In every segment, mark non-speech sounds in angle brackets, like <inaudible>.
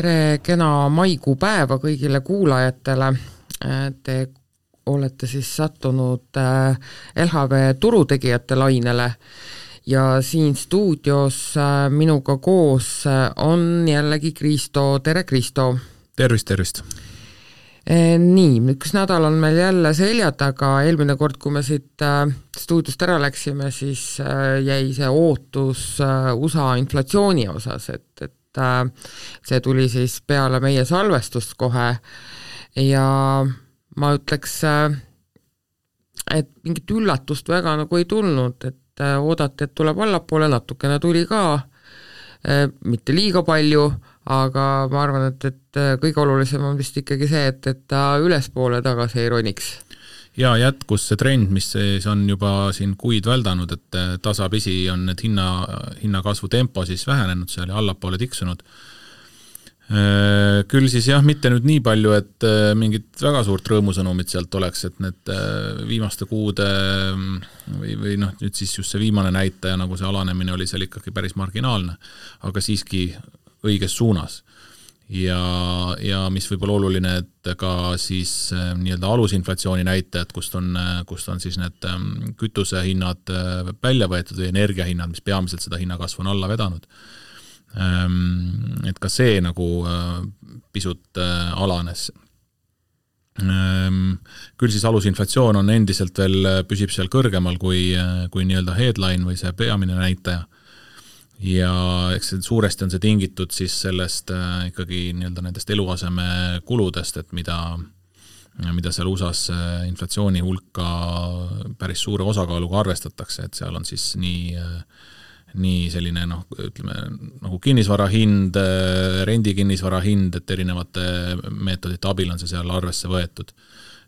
tere kena maikuu päeva kõigile kuulajatele. Te olete siis sattunud äh, LHV turutegijate lainele ja siin stuudios äh, minuga koos äh, on jällegi Kristo, tere Kristo! tervist, tervist! Nii, üks nädal on meil jälle selja taga, eelmine kord, kui me siit stuudiost ära läksime, siis jäi see ootus USA inflatsiooni osas, et, et see tuli siis peale meie salvestust kohe. Ja ma ütleks, et mingit üllatust väga nagu ei tulnud, et oodati, et tuleb allapoole, natukene tuli ka, mitte liiga palju, aga ma arvan, et, et kõige olulisem on vist ikkagi see, et, et ta ülespoole tagasi ei roniks ja jätkus see trend, mis siis on juba siin kuid väldanud, et tasapisi on need hinna, hinnakasvu tempo siis vähenenud seal ja allapoole tiksunud. Küll siis jah, mitte nüüd nii palju, et mingit väga suurt rõõmusõnumit sealt oleks, et need viimaste kuude või, või noh, nüüd siis just see viimane näitaja, nagu see alanemine oli seal ikkagi päris marginaalne, aga siiski õiges suunas ja, ja mis võib olla oluline, et ka siis äh, nii-öelda alusinflatsiooni näitajad, kust on, äh, kust on siis need ähm, kütusehinnad äh, välja võetud või energiahinnad, mis peamiselt seda hinnakasvu on alla vedanud. Ähm, et ka see nagu pisut alanes ähm, küll siis alusinflatsioon on endiselt veel, püsib seal kõrgemal kui, kui nii-öelda headline või see peamine näitaja ja eks see suuresti on see tingitud siis sellest äh, ikkagi nii-öelda nendest eluasemekuludest, et mida, mida seal USA-s äh, inflatsiooni hulka päris suure osakaaluga arvestatakse, et seal on siis nii äh, nii selline noh, ütleme nagu kinnisvara hind, rendikinnisvara hind, et erinevate meetodite abil on see seal arvesse võetud.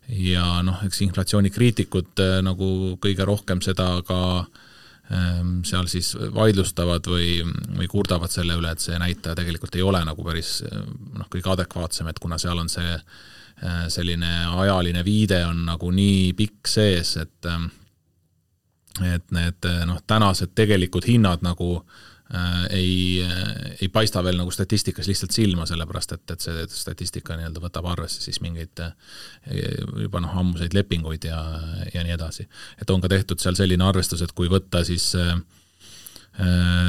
ja noh, eks inflatsioonikriitikud nagu kõige rohkem seda ka äh, seal siis vaidlustavad või, või kurdavad selle üle, et see näitaja tegelikult ei ole nagu päris noh, kõige adekvaatsem, et kuna seal on see eh, selline ajaline viide on nagu nii pikk sees, et et need noh, tänased tegelikud hinnad nagu Äh, ei, äh, ei paista veel nagu statistikas lihtsalt silma, sellepärast et, et see statistika nii-öelda võtab arvesse siis mingeid äh, juba noh, ammuseid lepinguid ja, ja nii edasi. et on ka tehtud seal selline arvestus, et kui võtta siis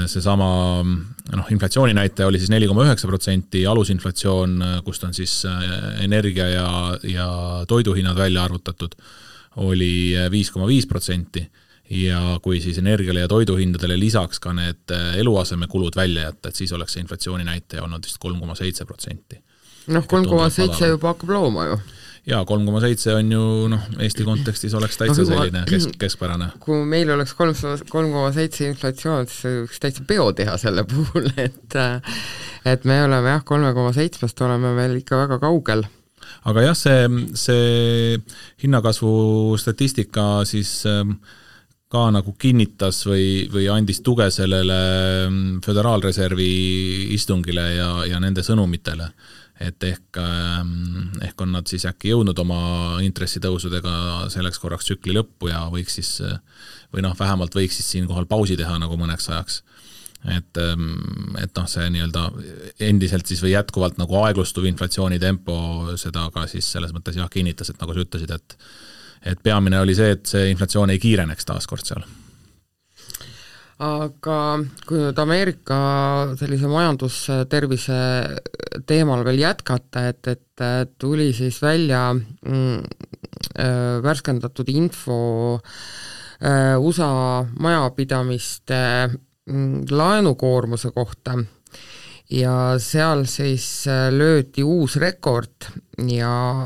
seesama noh, inflatsiooninäitaja oli siis neli koma üheksa protsenti, alusinflatsioon, kust on siis energia ja, ja toiduhinnad välja arvutatud, oli viis koma viis protsenti ja kui siis energiale ja toiduhindadele lisaks ka need äh, eluasemekulud välja jätta, et siis oleks see inflatsiooninäitaja olnud vist kolm koma seitse protsenti. noh, kolm koma seitse juba hakkab looma ju jaa, kolm koma seitse on ju noh, Eesti kontekstis oleks täitsa no, selline kesk, <clears throat> keskpärane. kui meil oleks kolm, kolm koma seitse inflatsioon, siis võiks täitsa peo teha selle puhul, <laughs> et et me oleme jah, kolme koma seitsmest oleme veel ikka väga kaugel aga jah, see, see hinnakasvu statistika siis äh, ka nagu kinnitas või, või andis tuge sellele mm, Föderaalreservi istungile ja, ja nende sõnumitele. et ehk, ähm, ehk on nad siis äkki jõudnud oma intressitõusudega selleks korraks tsükli lõppu ja võiks siis või noh, vähemalt võiks siis siinkohal pausi teha nagu mõneks ajaks et, ähm, et noh, see nii-öelda endiselt siis või jätkuvalt nagu aeglustuv inflatsioonitempo seda ka siis selles mõttes jah, kinnitas, et nagu sa ütlesid, et et peamine oli see, et see inflatsioon ei kiireneks taaskord seal. Aga kui nüüd Ameerika sellise majandustervise teemal veel jätkata, et, et tuli siis välja mm, äh, värskendatud info äh, USA majapidamiste mm, laenukoormuse kohta ja seal siis äh, löödi uus rekord ja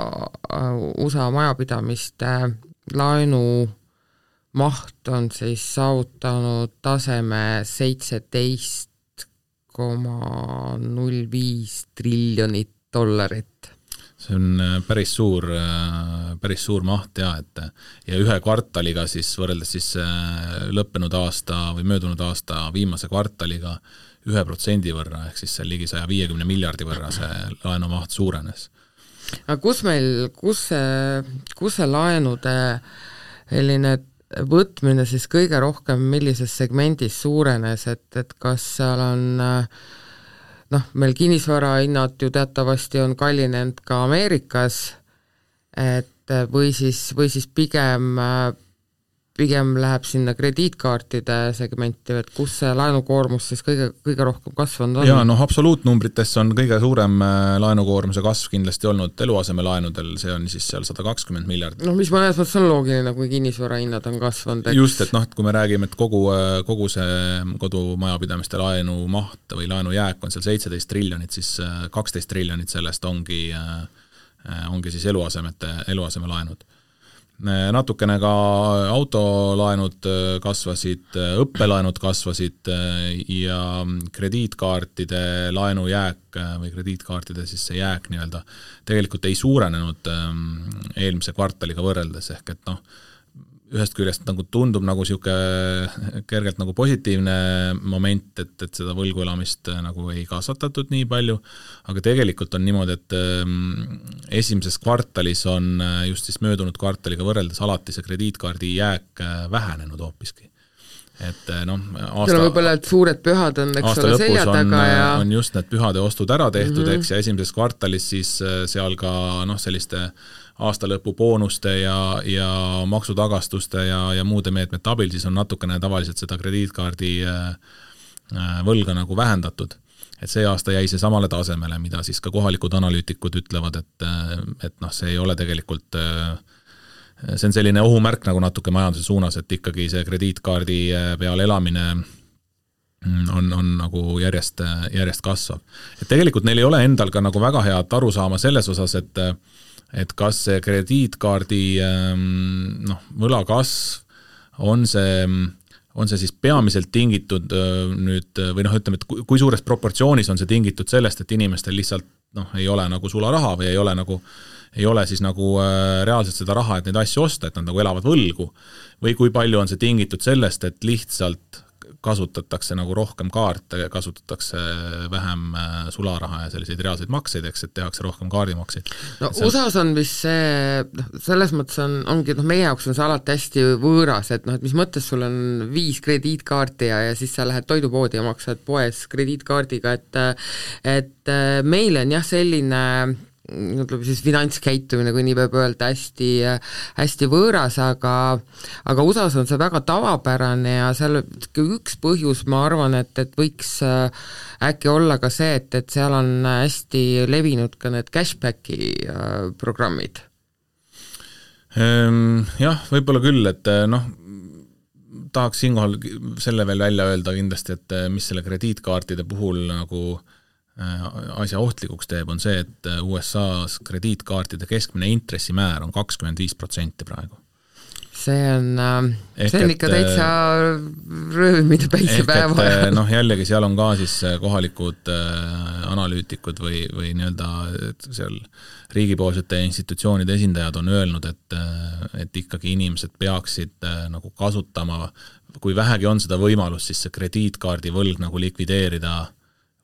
äh, USA majapidamiste laenu maht on siis saavutanud taseme seitseteist koma null viis triljonit dollarit. see on äh, päris suur, päris suur maht ja et ja ühe kvartaliga siis võrreldes siis lõppenud aasta või möödunud aasta viimase kvartaliga ühe protsendi võrra, ehk siis seal ligi saja viiekümne miljardi võrra see laenumaht suurenes. aga kus meil, kus see, kus see laenude selline võtmine siis kõige rohkem, millises segmendis suurenes, et, et kas seal on noh, meil kinnisvarahinnad ju teatavasti on kallinenud ka Ameerikas, et või siis, või siis pigem äh, pigem läheb sinna krediitkaartide segmenti, et kus see laenukoormus siis kõige, kõige rohkem kasvanud on? jaa, noh absoluutnumbrites on kõige suurem äh, laenukoormuse kasv kindlasti olnud eluasemelaenudel, see on siis seal sada kakskümmend miljardit. noh, mis mõnes mõttes on loogiline, kui kinnisvarahinnad on kasvanud, eks just, et noh, et kui me räägime, et kogu, äh, kogu see kodumajapidamiste laenu maht või laenujääk on seal seitseteist triljonit, siis äh, kaksteist triljonit sellest ongi, ongi siis eluasemete, eluasemelaenud natukene ka autolaenud äh, kasvasid, äh, õppelaenud kasvasid äh, ja krediitkaartide laenujääk või krediitkaartide siis see jääk nii-öelda tegelikult ei suurenenud ähm, eelmise kvartaliga võrreldes, ehk et noh, ühest küljest nagu tundub nagu niisugune kergelt nagu positiivne moment, et, et seda võlgu elamist äh, nagu ei kasvatatud nii palju, aga tegelikult on niimoodi, et ähm, esimeses kvartalis on äh, just siis möödunud kvartaliga võrreldes alati see krediitkaardi jääk äh, vähenenud hoopiski et noh, aasta seal võib-olla, et suured pühad on, eks ole, selja taga ja on just need pühade ostud ära tehtud mm, -hmm. eks, ja esimeses kvartalis siis seal ka noh, selliste äh, aastalõpuboonuste ja, ja maksutagastuste ja, ja muude meetmete abil, siis on natukene tavaliselt seda krediitkaardi äh, äh, võlga nagu vähendatud. et see aasta jäi see samale tasemele, mida siis ka kohalikud analüütikud ütlevad, et, äh, et noh, see ei ole tegelikult see on selline ohumärk nagu natuke majanduse suunas, et ikkagi see krediitkaardi peal elamine mm, on, on nagu järjest, järjest kasvav. et tegelikult neil ei ole endal ka nagu väga head arusaama selles osas, et et kas see krediitkaardi ähm, noh, võlakasv on see, on see siis peamiselt tingitud äh, nüüd või noh, ütleme, et kui suures proportsioonis on see tingitud sellest, et inimestel lihtsalt noh, ei ole nagu sularaha või ei ole nagu ei ole siis nagu äh, reaalselt seda raha, et neid asju osta, et nad nagu elavad võlgu. või kui palju on see tingitud sellest, et lihtsalt kasutatakse nagu rohkem kaarte, kasutatakse vähem äh, sularaha ja selliseid reaalseid makseid, eks, et tehakse rohkem kaardimakseid. no see USA-s on vist see, noh, selles mõttes on, ongi noh, meie jaoks on see alati hästi võõras, et noh, et mis mõttes sul on viis krediitkaarti ja, ja siis sa lähed toidupoodi ja maksad poes krediitkaardiga, et et äh, meil on jah, selline ütleme siis finantskäitumine, kui nii võib öelda, hästi, hästi võõras, aga aga USA-s on see väga tavapärane ja seal üks põhjus, ma arvan, et, et võiks äh, äkki olla ka see, et, et seal on hästi levinud ka need cashback'i äh, programmid. Ehm, jah, võib-olla küll, et äh, noh, tahaks siinkohal selle veel välja öelda kindlasti, et mis selle krediitkaartide puhul nagu äh, asja ohtlikuks teeb, on see, et äh, USA-s krediitkaartide keskmine intressimäär on kakskümmend viis protsenti praegu. see on, äh, see on ikka täitsa röövimine päisepäeva ajal. noh, jällegi seal on ka siis kohalikud analüütikud või, või nii-öelda seal riigipoolsete institutsioonide esindajad on öelnud, et, et ikkagi inimesed peaksid nagu kasutama, kui vähegi on seda võimalust, siis see krediitkaardi võlg nagu likvideerida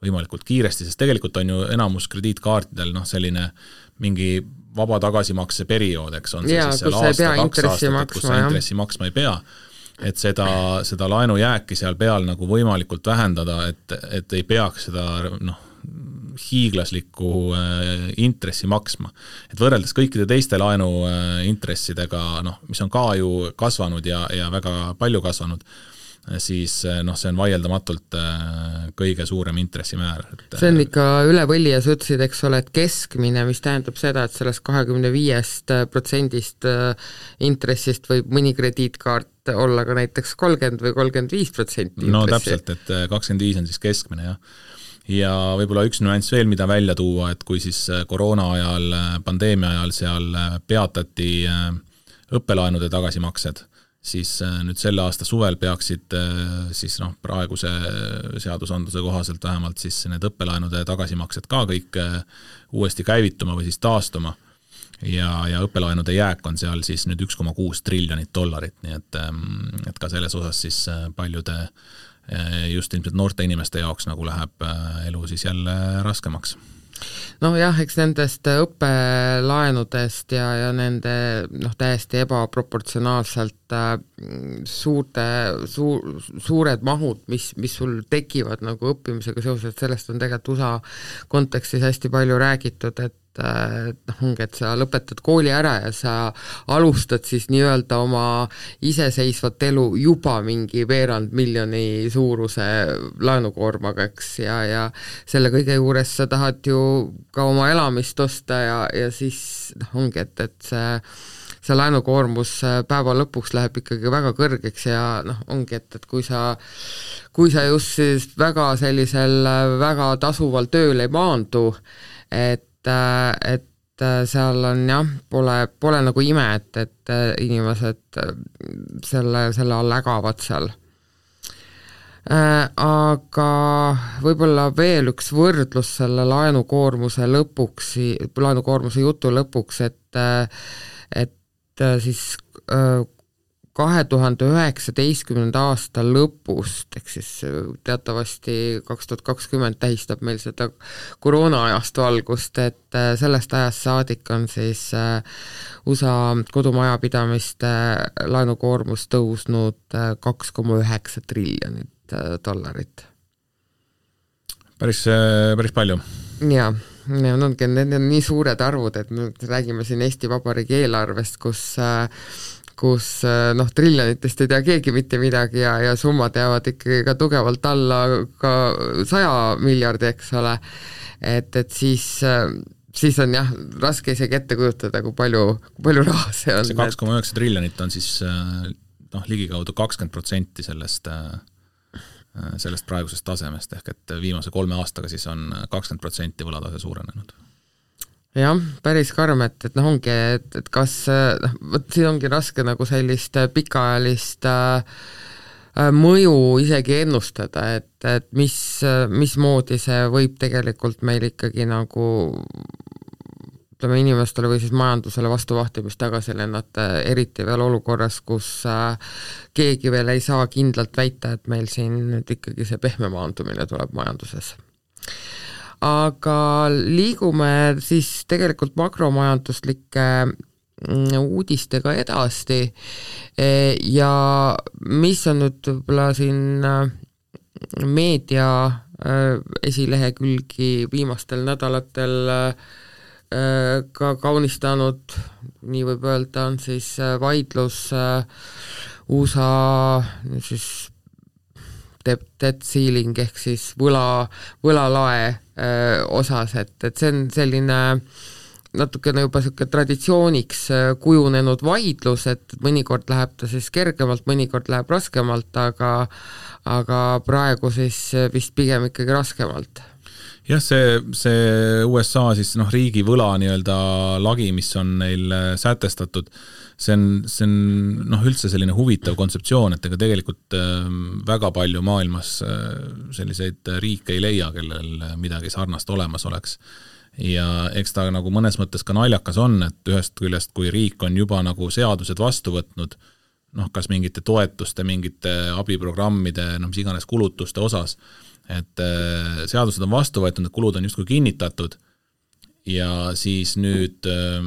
võimalikult kiiresti, sest tegelikult on ju enamus krediitkaartidel noh, selline mingi vaba tagasimakse periood, eks, on see ja, siis seal aasta, kaks aastat, kus sa intressi maksma ei pea, et seda, seda laenujääki seal peal nagu võimalikult vähendada, et, et ei peaks seda noh, hiiglaslikku äh, intressi maksma. et võrreldes kõikide teiste laenuintressidega äh,, noh, mis on ka ju kasvanud ja, ja väga palju kasvanud, siis eh, noh, see on vaieldamatult eh, kõige suurem intressimäär. see on ikka üle võlli ja sa ütlesid, eks ole, et keskmine, mis tähendab seda, et sellest kahekümne viiest protsendist eh, intressist võib mõni krediitkaart olla ka näiteks kolmkümmend või kolmkümmend viis protsenti no täpselt, et kakskümmend viis on siis keskmine, jah ja võib-olla üks nüanss veel, mida välja tuua, et kui siis koroona ajal, pandeemia ajal seal peatati õppelaenude tagasimaksed siis äh, nüüd selle aasta suvel peaksid äh, siis noh, praeguse seadusandluse kohaselt vähemalt siis need õppelaenude tagasimaksed ka kõik äh, uuesti käivituma või siis taastuma. ja, ja õppelaenude jääk on seal siis nüüd üks koma kuus triljonit dollarit, nii et, ähm, et ka selles osas siis paljude just ilmselt noorte inimeste jaoks nagu läheb elu siis jälle raskemaks nojah, eks nendest õppelaenudest ja, ja nende noh, täiesti ebaproportsionaalselt suurte, suur, suured mahud, mis, mis sul tekivad nagu õppimisega seoses, sellest on tegelikult USA kontekstis hästi palju räägitud, et noh, ongi, et sa lõpetad kooli ära ja sa alustad siis nii-öelda oma iseseisvat elu juba mingi veerand miljoni suuruse laenukoormaga, eks, ja, ja selle kõige juures sa tahad ju ka oma elamist osta ja, ja siis noh, ongi, et, et see see laenukoormus päeva lõpuks läheb ikkagi väga kõrgeks ja noh, ongi, et, et kui sa kui sa just siis väga sellisel väga tasuval tööl ei maandu, et et, et seal on jah, pole, pole nagu ime, et, et inimesed selle, selle all ägavad seal. Aga võib-olla veel üks võrdlus selle laenukoormuse lõpuks, laenukoormuse jutu lõpuks, et et siis kahe tuhande üheksateistkümnenda aasta lõpust, ehk siis äh, teatavasti kaks tuhat kakskümmend tähistab meil seda koroonaajastu algust, et äh, sellest ajast saadik on siis äh, USA kodumajapidamiste laenukoormus tõusnud kaks koma üheksa triljonit dollarit. päris, päris palju. jaa ja ongi, need on nii suured arvud, et me räägime siin Eesti Vabariigi eelarvest, kus kus eh, noh, triljonitest ei tea keegi mitte midagi ja, ja summad jäävad ikkagi ka tugevalt alla ka saja miljardi, eks ole, et, et siis eh, siis on jah, raske isegi ette kujutada, kui palju, kui palju raha see on. see kaks koma üheksa triljonit on siis noh, ligikaudu kakskümmend protsenti sellest, sellest praegusest tasemest, ehk et viimase kolme aastaga siis on kakskümmend protsenti võlatase suurenenud. Jah, päris karm, et, et noh, ongi, et, et kas noh, vot siin ongi raske nagu sellist pikaajalist äh, mõju isegi ennustada, et, et mis, mismoodi see võib tegelikult meil ikkagi nagu ütleme, inimestele või siis majandusele vastuvahtimist tagasi lennata, eriti veel olukorras, kus äh, keegi veel ei saa kindlalt väita, et meil siin nüüd ikkagi see pehme maandumine tuleb majanduses. Aga liigume siis tegelikult makromajanduslike mm, uudistega edasi e, ja mis on nüüd võib-olla siin äh, meedia äh, esilehekülgi viimastel nädalatel äh, ka kaunistanud, nii võib öelda, on siis vaidlus USA siis debt ceiling ehk siis võla, võlalae öö, osas, et, et see on selline natukene juba niisugune traditsiooniks kujunenud vaidlus, et mõnikord läheb ta siis kergemalt, mõnikord läheb raskemalt, aga aga praegu siis vist pigem ikkagi raskemalt jah, see, see USA siis noh, riigivõla nii-öelda lagi, mis on neil sätestatud, see on, see on noh, üldse selline huvitav kontseptsioon, et ega tegelikult ähm, väga palju maailmas äh, selliseid riike ei leia, kellel midagi sarnast olemas oleks. ja eks ta nagu mõnes mõttes ka naljakas on, et ühest küljest, kui riik on juba nagu seadused vastu võtnud, noh, kas mingite toetuste, mingite abiprogrammide, noh, mis iganes kulutuste osas, et äh, seadused on vastu võetud, need kulud on justkui kinnitatud ja siis nüüd äh,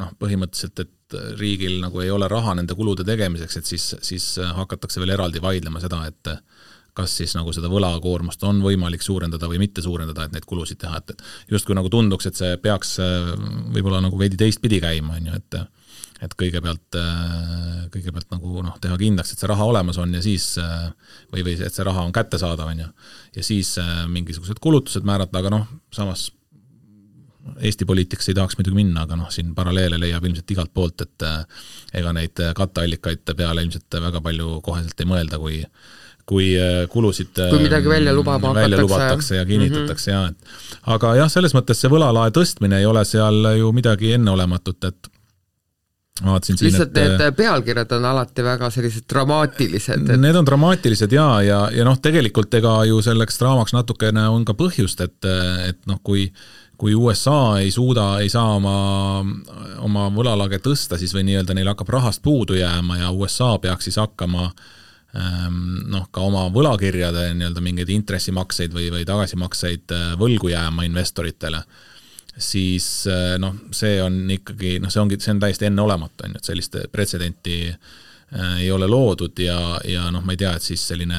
noh, põhimõtteliselt, et riigil nagu ei ole raha nende kulude tegemiseks, et siis, siis hakatakse veel eraldi vaidlema seda, et kas siis nagu seda võlakoormust on võimalik suurendada või mitte suurendada, et neid kulusid teha, et, et justkui nagu tunduks, et see peaks võib-olla nagu veidi teistpidi käima, on ju, et et kõigepealt, kõigepealt nagu noh, teha kindlaks, et see raha olemas on ja siis või, või et see raha on kättesaadav, on ju, ja siis mingisugused kulutused määrata, aga noh, samas Eesti poliitikasse ei tahaks muidugi minna, aga noh, siin paralleele leiab ilmselt igalt poolt, et äh, ega neid katteallikaid peale ilmselt väga palju koheselt ei mõelda, kui kui äh, kulusid kui midagi välja lubama välja hakatakse. lubatakse ja kinnitatakse mm -hmm. ja et aga jah, selles mõttes see võlalae tõstmine ei ole seal ju midagi enneolematut, et ma vaatasin siin, lihtsalt et need pealkirjad on alati väga sellised dramaatilised et.... Need on dramaatilised jaa, ja, ja, ja noh, tegelikult ega ju selleks draamaks natukene on ka põhjust, et, et noh, kui kui USA ei suuda, ei saa oma, oma võlalage tõsta, siis või nii-öelda neil hakkab rahast puudu jääma ja USA peaks siis hakkama ähm, noh, ka oma võlakirjade nii-öelda mingeid intressimakseid või, või tagasimakseid äh, võlgu jääma investoritele, siis äh, noh, see on ikkagi, noh, see ongi, see on täiesti enneolematu, on ju, et sellist pretsedenti ei ole loodud ja, ja noh, ma ei tea, et siis selline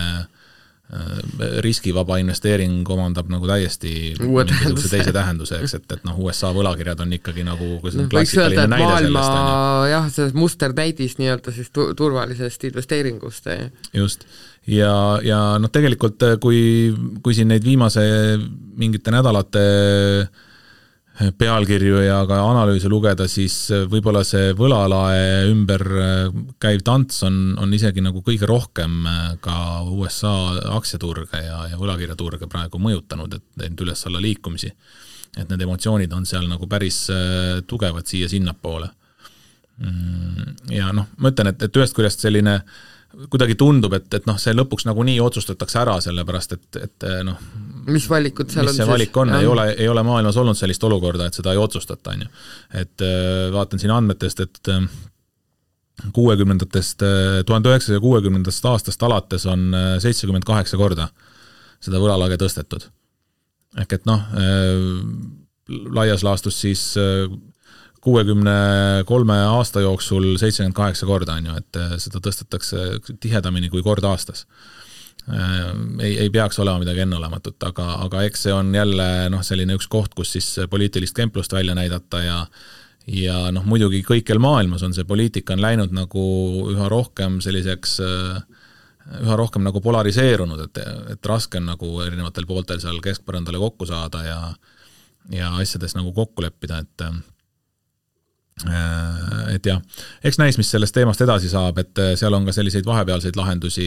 riskivaba investeering omandab nagu täiesti mingisuguse teise tähenduse, eks, et, et noh, USA võlakirjad on ikkagi nagu no, klassikaline näide maailma, sellest. jah, selles musternäidis nii-öelda siis tu turvalisest investeeringust. just ja, ja noh, tegelikult kui, kui siin neid viimase mingite nädalate pealkirju ja ka analüüse lugeda, siis võib-olla see võlalae ümber käiv tants on, on isegi nagu kõige rohkem ka USA aktsiaturge ja, ja võlakirjaturge praegu mõjutanud, et teinud üles-alla liikumisi. et need emotsioonid on seal nagu päris tugevad siia-sinnapoole. Mm, ja noh, ma ütlen, et, et ühest küljest selline äh, kuidagi tundub, et, et noh, see lõpuks nagunii otsustatakse ära, sellepärast et, et noh mis valikud seal mis on see valik on, ei ole, ei ole maailmas olnud sellist olukorda, et seda ei otsustata, on ju. et äh, vaatan siin andmetest, et äh, kuuekümnendatest, tuhande üheksasaja kuuekümnendast aastast alates on seitsekümmend kaheksa korda seda võlalage tõstetud. ehk et noh, laias laastus siis kuuekümne kolme aasta jooksul seitsekümmend kaheksa korda, on ju, et äh, seda tõstetakse tihedamini kui kord aastas. Äh, ei, ei peaks olema midagi enneolematut, aga, aga eks see on jälle noh, selline üks koht, kus siis poliitilist kemplust välja näidata ja ja noh, muidugi kõikjal maailmas on see poliitika on läinud nagu üha rohkem selliseks äh, üha rohkem nagu polariseerunud, et, et raske on nagu erinevatel pooltel seal keskpõrandale kokku saada ja ja asjades nagu kokku leppida, et et jah, eks näis, mis sellest teemast edasi saab, et äh, seal on ka selliseid vahepealseid lahendusi,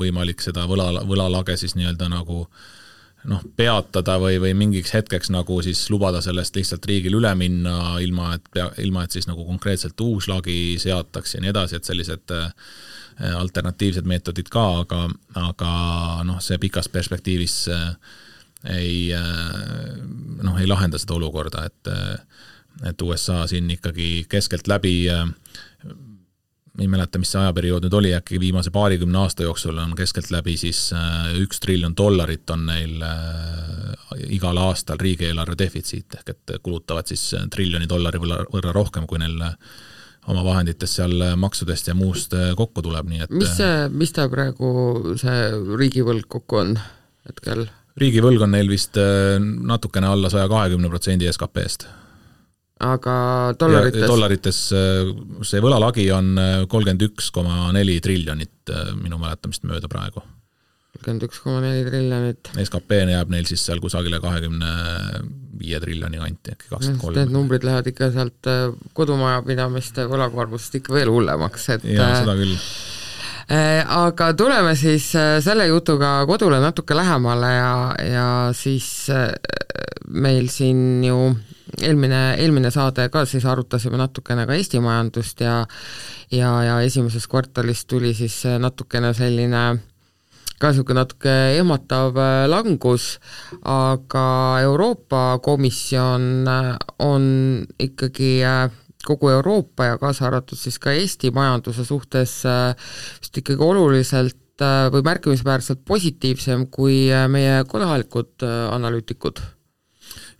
võimalik seda võla, võlalage siis nii-öelda nagu noh, peatada või, või mingiks hetkeks nagu siis lubada sellest lihtsalt riigil üle minna, ilma et pea, ilma et siis nagu konkreetselt uus lagi seataks ja nii edasi, et sellised äh, alternatiivsed meetodid ka, aga, aga noh, see pikas perspektiivis ei noh, ei lahenda seda olukorda, et et USA siin ikkagi keskeltläbi äh, ei mäleta, mis see ajaperiood nüüd oli, äkki viimase paarikümne aasta jooksul on keskeltläbi siis äh, üks triljon dollarit on neil äh, igal aastal riigieelarve defitsiit, ehk et kulutavad siis triljoni dollari võrra, võrra rohkem, kui neil oma vahenditest seal maksudest ja muust kokku tuleb, nii et mis see, mis ta praegu, see riigivõlg kokku on hetkel? riigivõlg on neil vist natukene alla saja kahekümne protsendi SKP-st aga dollarites? dollarites äh, see võlalagi on äh, kolmkümmend üks koma neli triljonit äh, minu mäletamist mööda praegu. kolmkümmend üks koma neli triljonit. SKP jääb neil siis seal kusagile kahekümne viie triljoni kanti, äkki kakskümmend kolm. Need numbrid lähevad ikka sealt kodumajapidamiste võlakoormust ikka veel hullemaks, et jaa, seda küll aga tuleme siis selle jutuga kodule natuke lähemale ja, ja siis meil siin ju eelmine, eelmine saade ka siis arutasime natukene ka Eesti majandust ja ja, ja esimeses kvartalis tuli siis natukene selline ka niisugune natuke ehmatav äh, langus, aga Euroopa Komisjon äh, on ikkagi äh, kogu Euroopa ja kaasa arvatud siis ka Eesti majanduse suhtes vist ikkagi oluliselt või märkimisväärselt positiivsem kui meie kohalikud analüütikud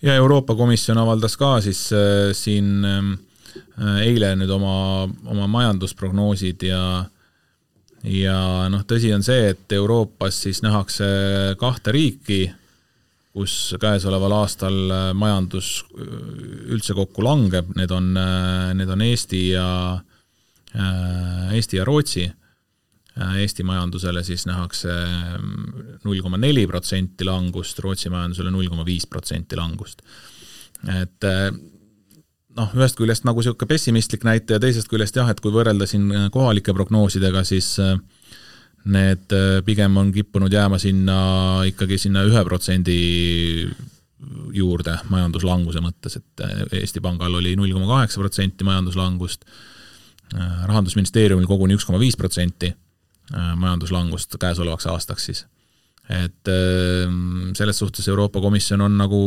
ja Euroopa Komisjon avaldas ka siis äh, siin äh, eile nüüd oma, oma majandusprognoosid ja ja noh, tõsi on see, et Euroopas siis nähakse kahte riiki, kus käesoleval aastal äh, majandus äh, üldse kokku langeb, need on, need on Eesti ja, Eesti ja Rootsi. Äh, Eesti majandusele siis nähakse mm, null koma neli protsenti langust, Rootsi majandusele null koma viis protsenti langust. et äh, noh, ühest küljest nagu niisugune pessimistlik näitaja, teisest küljest jah, et kui võrrelda siin äh, kohalike prognoosidega, siis need pigem on kippunud jääma sinna ikkagi sinna ühe protsendi juurde majanduslanguse mõttes, et Eesti Pangal oli null koma kaheksa protsenti majanduslangust, rahandusministeeriumil koguni üks koma viis protsenti Äh, majanduslangust käesolevaks aastaks siis. et ähm, selles suhtes Euroopa Komisjon on nagu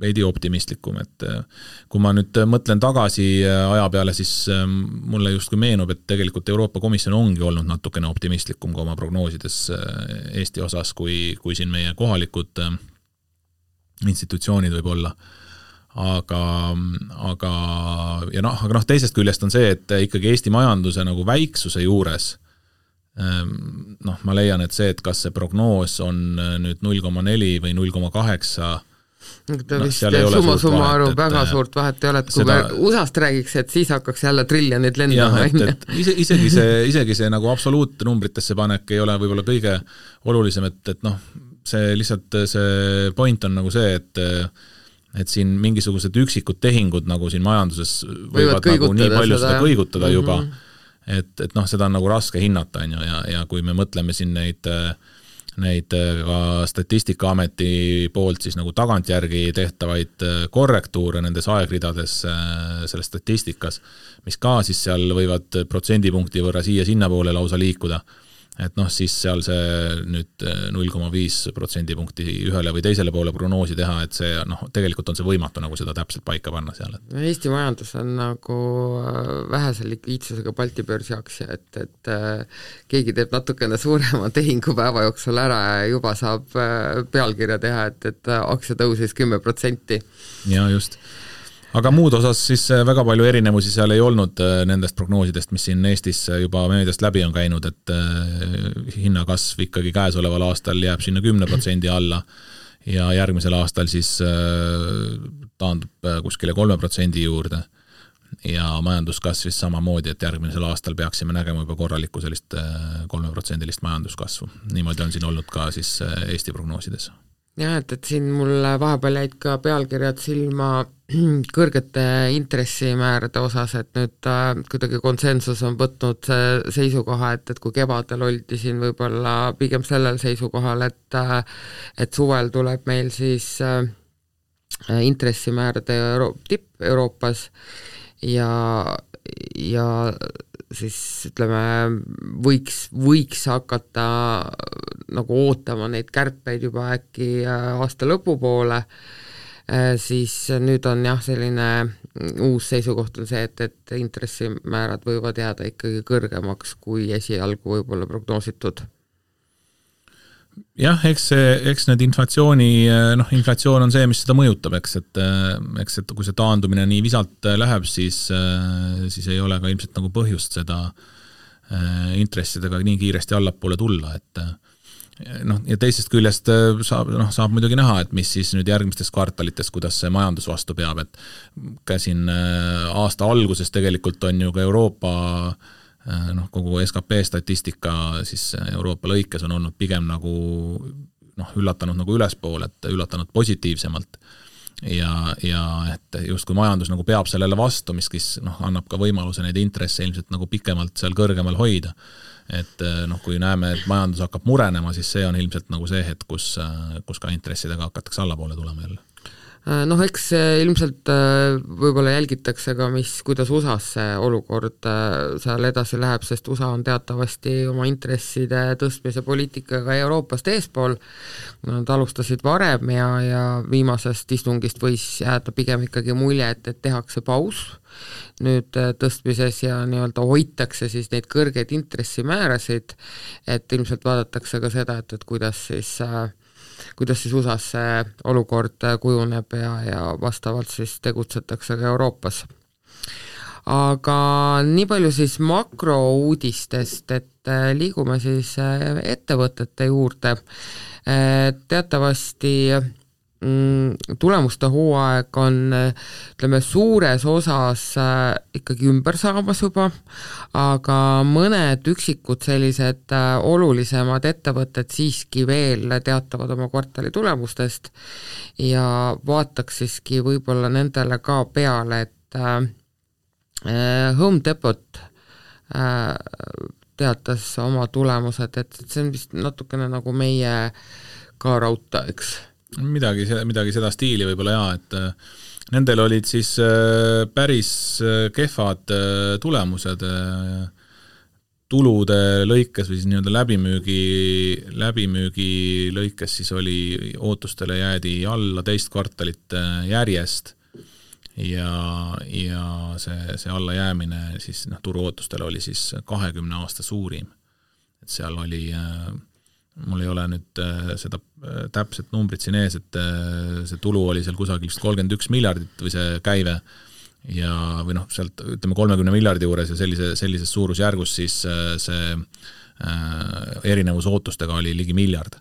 veidi optimistlikum, et äh, kui ma nüüd mõtlen tagasi äh, aja peale, siis mulle justkui meenub, et tegelikult Euroopa Komisjon ongi olnud natukene optimistlikum ka oma prognoosides Eesti osas, kui, kui siin meie kohalikud institutsioonid võib-olla aga, aga ja noh, aga noh, teisest küljest on see, et ikkagi Eesti majanduse nagu väiksuse juures ähm, noh, ma leian, et see, et kas see prognoos on nüüd null koma neli või null koma kaheksa, ta no, vist summa summarum väga suurt vahet ei ole, et kui seda... me USA-st räägiks, et siis hakkaks jälle triljonid lendama, on ju. ise, isegi see, isegi see nagu absoluutnumbritesse panek ei ole võib-olla kõige olulisem, et, et noh, see lihtsalt, see point on nagu see, et et siin mingisugused üksikud tehingud nagu siin majanduses võivad, võivad nagu nii palju seda, seda kõigutada mm -hmm. juba, et, et noh, seda on nagu raske hinnata, on ju, ja, ja kui me mõtleme siin neid äh, neid äh, ka Statistikaameti poolt siis nagu tagantjärgi tehtavaid äh, korrektuure nendes aegridades äh, selles statistikas, mis ka siis seal võivad protsendipunkti võrra siia-sinnapoole lausa liikuda et noh, siis seal see nüüd eh, null koma viis protsendipunkti ühele või teisele poole prognoosi teha, et see noh, tegelikult on see võimatu nagu seda täpselt paika panna seal, et Eesti majandus on nagu äh, vähese likviidsusega Balti börsi aktsia, et, et äh, keegi teeb natukene suurema <laughs> tehingu päeva jooksul ära ja juba saab äh, pealkirja teha, et, et aktsia tõusis kümme protsenti. jaa, just aga muud osas siis äh, väga palju erinevusi seal ei olnud äh, nendest prognoosidest, mis siin Eestis äh, juba meediast läbi on käinud, et hinnakasv ikkagi käesoleval aastal jääb sinna kümne protsendi alla ja järgmisel aastal siis taandub kuskile kolme protsendi juurde ja majanduskasv siis samamoodi, et järgmisel aastal peaksime nägema juba korralikku sellist kolmeprotsendilist majanduskasvu. niimoodi on siin olnud ka siis Eesti prognoosides jah, et, et siin mul vahepeal jäid ka pealkirjad silma <clears throat> kõrgete intressimäärade osas, et nüüd äh, kuidagi konsensus on võtnud seisukoha, et, et kui kevadel oldi siin võib-olla pigem sellel seisukohal, et et suvel tuleb meil siis äh, intressimäärade Euro tipp Euroopas ja, ja siis ütleme, võiks, võiks hakata nagu ootama neid kärpeid juba äkki äh, aasta lõpupoole, äh, siis nüüd on jah, selline uus seisukoht on see, et, et intressimäärad võivad jääda ikkagi kõrgemaks, kui esialgu võib-olla prognoositud jah, eks see, eks need inflatsiooni, noh, inflatsioon on see, mis seda mõjutab, eks, et eks, et kui see taandumine nii visalt läheb, siis, siis ei ole ka ilmselt nagu põhjust seda äh, intressidega nii kiiresti allapoole tulla, et noh, ja teisest küljest saab, noh, saab muidugi näha, et mis siis nüüd järgmistes kvartalites, kuidas see majandus vastu peab, et ka siin aasta alguses tegelikult on ju ka Euroopa Äh, noh, kogu skp statistika siis Euroopa lõikes on olnud pigem nagu noh, üllatanud nagu ülespoole, et üllatanud positiivsemalt. ja, ja et justkui majandus nagu peab sellele vastu, mis siis noh, annab ka võimaluse neid intresse ilmselt nagu pikemalt seal kõrgemal hoida. et äh, noh, kui näeme, et majandus hakkab murenema, siis see on ilmselt nagu see hetk, kus, äh, kus ka intressidega hakatakse allapoole tulema jälle Äh, noh, eks ilmselt äh, võib-olla jälgitakse ka, mis, kuidas USA-s see olukord äh, seal edasi läheb, sest USA on teatavasti oma intresside tõstmise poliitikaga Euroopast eespool, nad alustasid varem ja, ja viimasest istungist võis jääda pigem ikkagi mulje, et, et tehakse paus nüüd tõstmises ja nii-öelda hoitakse siis neid kõrgeid intressimäärasid, et ilmselt vaadatakse ka seda, et, et kuidas siis äh, kuidas siis USA-s see olukord kujuneb ja, ja vastavalt siis tegutsetakse ka Euroopas. aga nii palju siis makrouudistest, et äh, liigume siis äh, ettevõtete juurde. Äh, teatavasti tulemuste hooaeg on ütleme, suures osas äh, ikkagi ümber saamas juba, aga mõned üksikud sellised äh, olulisemad ettevõtted siiski veel teatavad oma kvartali tulemustest ja vaataks siiski võib-olla nendele ka peale, et äh, Home Depot teatas oma tulemused, et see on vist natukene nagu meie ka raudtee, eks midagi, midagi seda stiili võib-olla jaa, et äh, nendel olid siis äh, päris äh, kehvad tulemused tulude lõikes või siis nii-öelda läbimüügi, läbimüügi lõikes siis oli, ootustele jäädi alla teist kvartalit järjest ja, ja see, see allajäämine siis noh, turuootustele oli siis kahekümne aasta suurim. et seal oli äh, mul ei ole nüüd seda täpset numbrit siin ees, et see tulu oli seal kusagil vist kolmkümmend üks miljardit või see käive ja, või noh, sealt ütleme kolmekümne miljardi juures ja sellise, sellises suurusjärgus siis see erinevus ootustega oli ligi miljard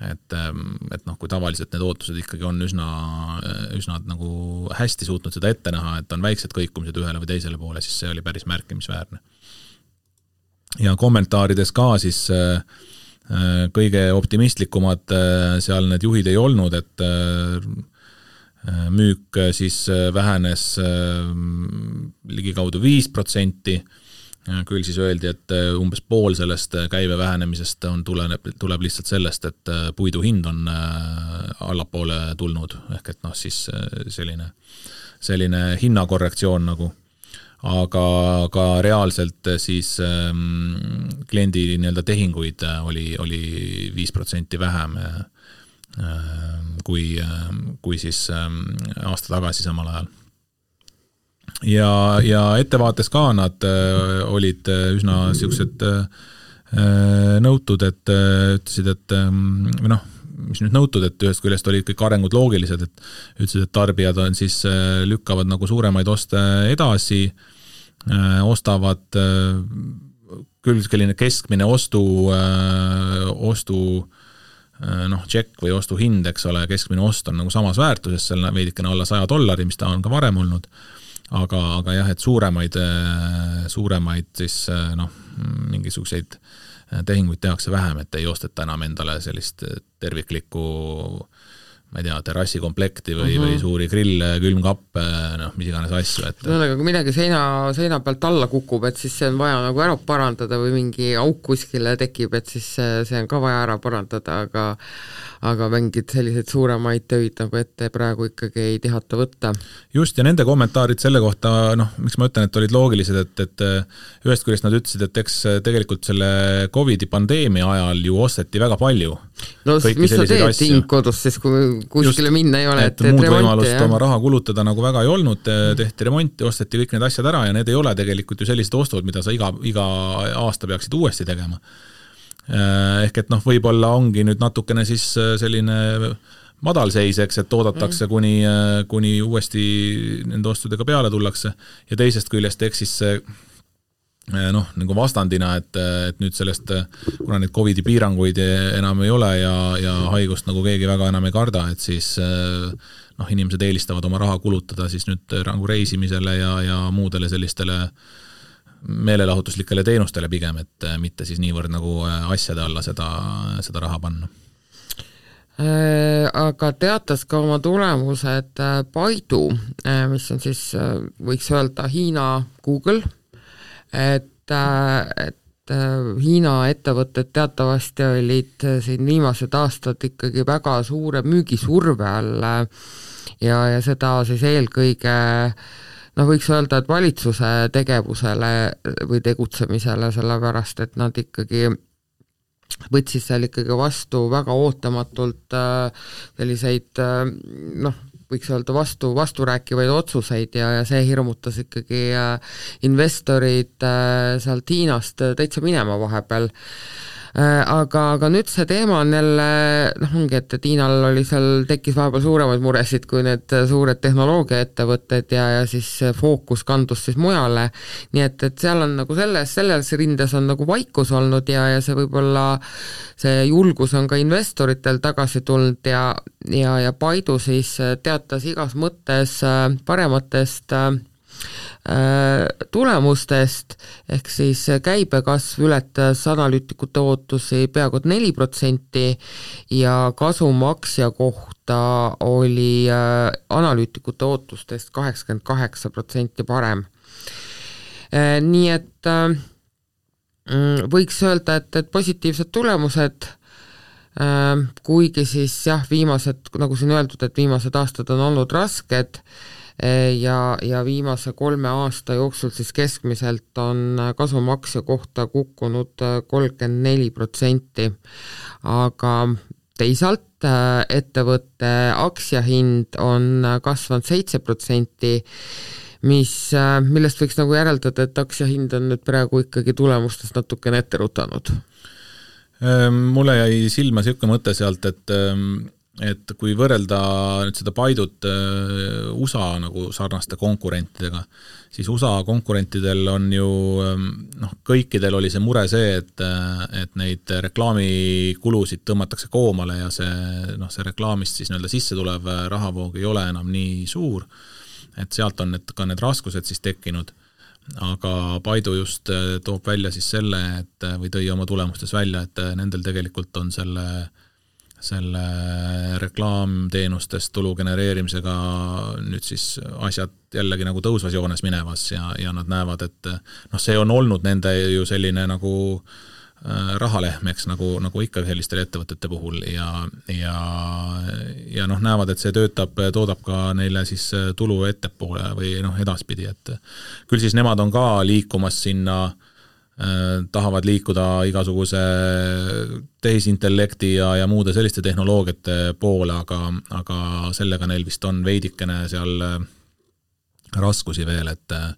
et, ähm, et noh, kui tavaliselt need ootused ikkagi on üsna, üsna nagu hästi suutnud seda ette näha, et on väiksed kõikumised ühele või teisele poole, siis see oli päris märkimisväärne. ja kommentaarides ka siis äh, äh, kõige optimistlikumad äh, seal need juhid ei olnud, et müük siis vähenes ligikaudu viis protsenti küll siis öeldi, et äh, umbes pool sellest äh, käibe vähenemisest on, tuleneb, tuleb lihtsalt sellest, et äh, puidu hind on allapoole tulnud, ehk et noh, siis selline, selline hinnakorrektsioon nagu. Aga ka reaalselt siis ähm, kliendi nii-öelda tehinguid oli, oli viis protsenti vähem äh, kui, kui siis ähm, aasta tagasi samal ajal. Ja, ja ettevaates ka nad äh, olid äh, üsna niisugused äh, nõutud, et ütlesid, et või noh, mis nüüd nõutud, et ühest küljest olid kõik arengud loogilised, et ütlesid, et tarbijad on siis, lükkavad nagu suuremaid oste edasi, ostavad küll selline keskmine ostu, ostu noh, tšekk või ostuhind, eks ole, keskmine ost on nagu samas väärtuses, seal veidikene alla saja dollari, mis ta on ka varem olnud aga, aga jah, et suuremaid, äh, suuremaid siis äh, noh, mingisuguseid äh, tehinguid tehakse vähem, et ei osteta enam endale sellist terviklikku ma ei tea, terrassikomplekti või mm, -hmm. või suuri grille, külmkappe, noh, mis iganes asju, et ühesõnaga, kui midagi seina, seina pealt alla kukub, et siis see on vaja nagu ära parandada või mingi auk kuskile tekib, et siis see, on ka vaja ära parandada, aga aga mingeid selliseid suuremaid töid nagu ette praegu ikkagi ei tihata võtta. just, ja nende kommentaarid selle kohta, noh, miks ma ütlen, et olid loogilised, et, et ühest küljest nad ütlesid, et eks tegelikult selle Covidi pandeemia ajal ju osteti väga palju. no mis sa teed hing kodus siis, kui kuskile just, minna ei ole, et teed remonti, jah? oma raha kulutada nagu väga ei olnud, tehti remonti, osteti kõik need asjad ära ja need ei ole tegelikult ju sellised ostud, mida sa iga, iga aasta peaksid uuesti tegema Äh, ehk et noh, võib-olla ongi nüüd natukene siis äh, selline madalseis, eks, et oodatakse mm. kuni, äh, kuni uuesti nende ostudega peale tullakse ja teisest küljest, eks siis see noh, nagu vastandina, et, et nüüd sellest, kuna neid Covidi piiranguid enam ei ole ja, ja haigust nagu keegi väga enam ei karda, et siis noh, inimesed eelistavad oma raha kulutada siis nüüd nagu reisimisele ja, ja muudele sellistele meelelahutuslikele teenustele pigem, et mitte siis niivõrd nagu asjade alla seda, seda raha panna. Aga teatas ka oma tulemused Baidu, mis on siis, võiks öelda Hiina Google, et, et Hiina ettevõtted teatavasti olid siin viimased aastad ikkagi väga suure müügisurve all ja, ja seda siis eelkõige noh, võiks öelda, et valitsuse tegevusele või tegutsemisele, sellepärast et nad ikkagi võtsid seal ikkagi vastu väga ootamatult äh, selliseid äh, noh, võiks öelda vastu, vasturääkivaid otsuseid ja, ja see hirmutas ikkagi äh, investorid sealt Hiinast täitsa minema vahepeal. Äh, aga, aga nüüd see teema on jälle noh, ongi, et, Hiinal oli seal, tekkis vahepeal suuremaid muresid kui need suured tehnoloogiaettevõtted ja, ja siis fookus kandus siis mujale, nii et, et seal on nagu selles, selles rindes on nagu vaikus olnud ja, ja see võib-olla, see julgus on ka investoritel tagasi tulnud ja, ja, ja Paidu siis teatas igas mõttes parematest äh, Äh, tulemustest, ehk siis käibekasv ületas analüütikute ootusi peaaegu et neli protsenti ja kasum aktsia kohta oli äh, analüütikute ootustest kaheksakümmend kaheksa protsenti parem. Äh, nii et mm, võiks öelda, et, et positiivsed tulemused kuigi siis jah, viimased, nagu siin öeldud, et viimased aastad on olnud rasked, ja, ja viimase kolme aasta jooksul siis keskmiselt on kasum aktsia kohta kukkunud kolmkümmend neli protsenti, aga teisalt äh, ettevõtte aktsiahind on kasvanud seitse protsenti, mis, äh, millest võiks nagu järeldada, et aktsiahind on nüüd praegu ikkagi tulemustest natukene ette rutanud. Mulle jäi silma niisugune mõte sealt, et et kui võrrelda nüüd seda Paidut äh, USA nagu sarnaste konkurentidega, siis USA konkurentidel on ju ähm, noh, kõikidel oli see mure see, et, äh, et neid reklaamikulusid tõmmatakse koomale ja see noh, see reklaamist siis nii-öelda sisse tulev äh, rahavoog ei ole enam nii suur, et sealt on need, ka need raskused siis tekkinud. Aga Paidu just toob välja siis selle, et või tõi oma tulemustes välja, et nendel tegelikult on selle äh, selle reklaamteenustest tulu genereerimisega nüüd siis asjad jällegi nagu tõusvas joones minemas ja, ja nad näevad, et noh, see on olnud nende ju selline nagu äh, rahalehm, eks, nagu, nagu ikka selliste ettevõtete puhul ja, ja, ja noh, näevad, et see töötab, toodab ka neile siis tulu ettepoole või noh, edaspidi, et küll siis nemad on ka liikumas sinna äh, Äh, tahavad liikuda igasuguse tehisintellekti ja, ja muude selliste tehnoloogiate poole, aga, aga sellega neil vist on veidikene seal äh, raskusi veel, et äh,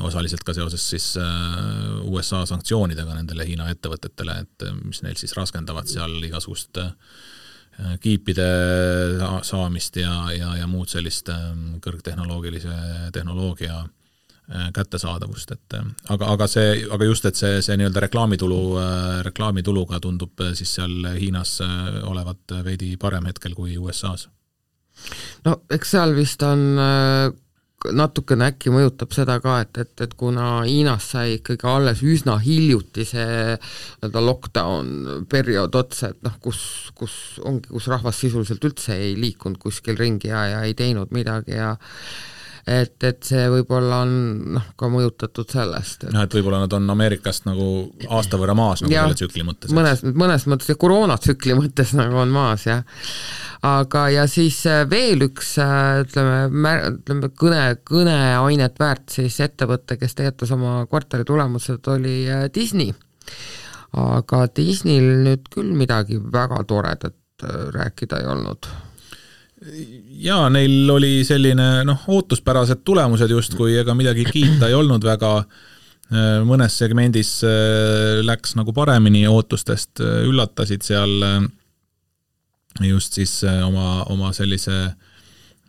osaliselt ka seoses siis USA sanktsioonidega nendele Hiina ettevõtetele, et mis neil siis raskendavad seal igasugust kiipide saamist ja, ja, ja muud sellist kõrgtehnoloogilise tehnoloogia Äh, kättesaadavust, et äh, aga, aga see, aga just, et see, see nii-öelda reklaamitulu, äh, reklaamituluga tundub siis seal Hiinas olevat veidi parem hetkel kui USA-s. no eks seal vist on natukene äkki mõjutab seda ka, et, et, et kuna Hiinas sai ikkagi alles üsna hiljuti see nii-öelda lockdown periood otsa, et noh, kus, kus ongi, kus rahvas sisuliselt üldse ei liikunud kuskil ringi ja, ja ei teinud midagi ja et, et see võib-olla on noh, ka mõjutatud sellest et.... noh, et võib-olla nad on Ameerikast nagu aasta võrra maas nagu ja, selle tsükli mõttes. mõnes, mõnes mõttes ja koroonatsükli <laughs> mõttes nagu on maas, jah. aga, ja siis äh, veel üks äh, ütleme, ütleme kõne, kõneainet väärt siis ettevõte, kes teatas oma kvartali tulemused, oli äh, Disney. aga Disneyl nüüd küll midagi väga toredat rääkida ei olnud jaa, neil oli selline noh, ootuspärased tulemused justkui, ega midagi kiita ei olnud väga, mõnes segmendis äh, läks nagu paremini ootustest, äh, üllatasid seal äh, just siis oma, oma sellise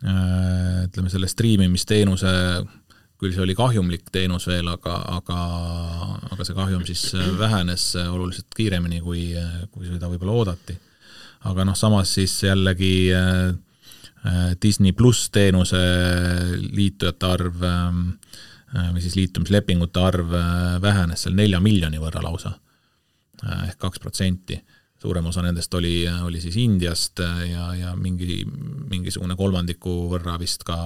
ütleme, selle striimimisteenuse, küll see oli kahjumlik teenus veel, aga, aga, aga see kahjum siis vähenes oluliselt kiiremini, kui, kui seda võib-olla oodati. aga noh, samas siis jällegi äh, Disney pluss teenuse liitujate arv ähm, äh, või siis liitumislepingute arv äh, vähenes seal nelja miljoni võrra lausa, ehk kaks protsenti. suurem osa nendest oli, oli siis Indiast ja, ja mingi, mingisugune kolmandiku võrra vist ka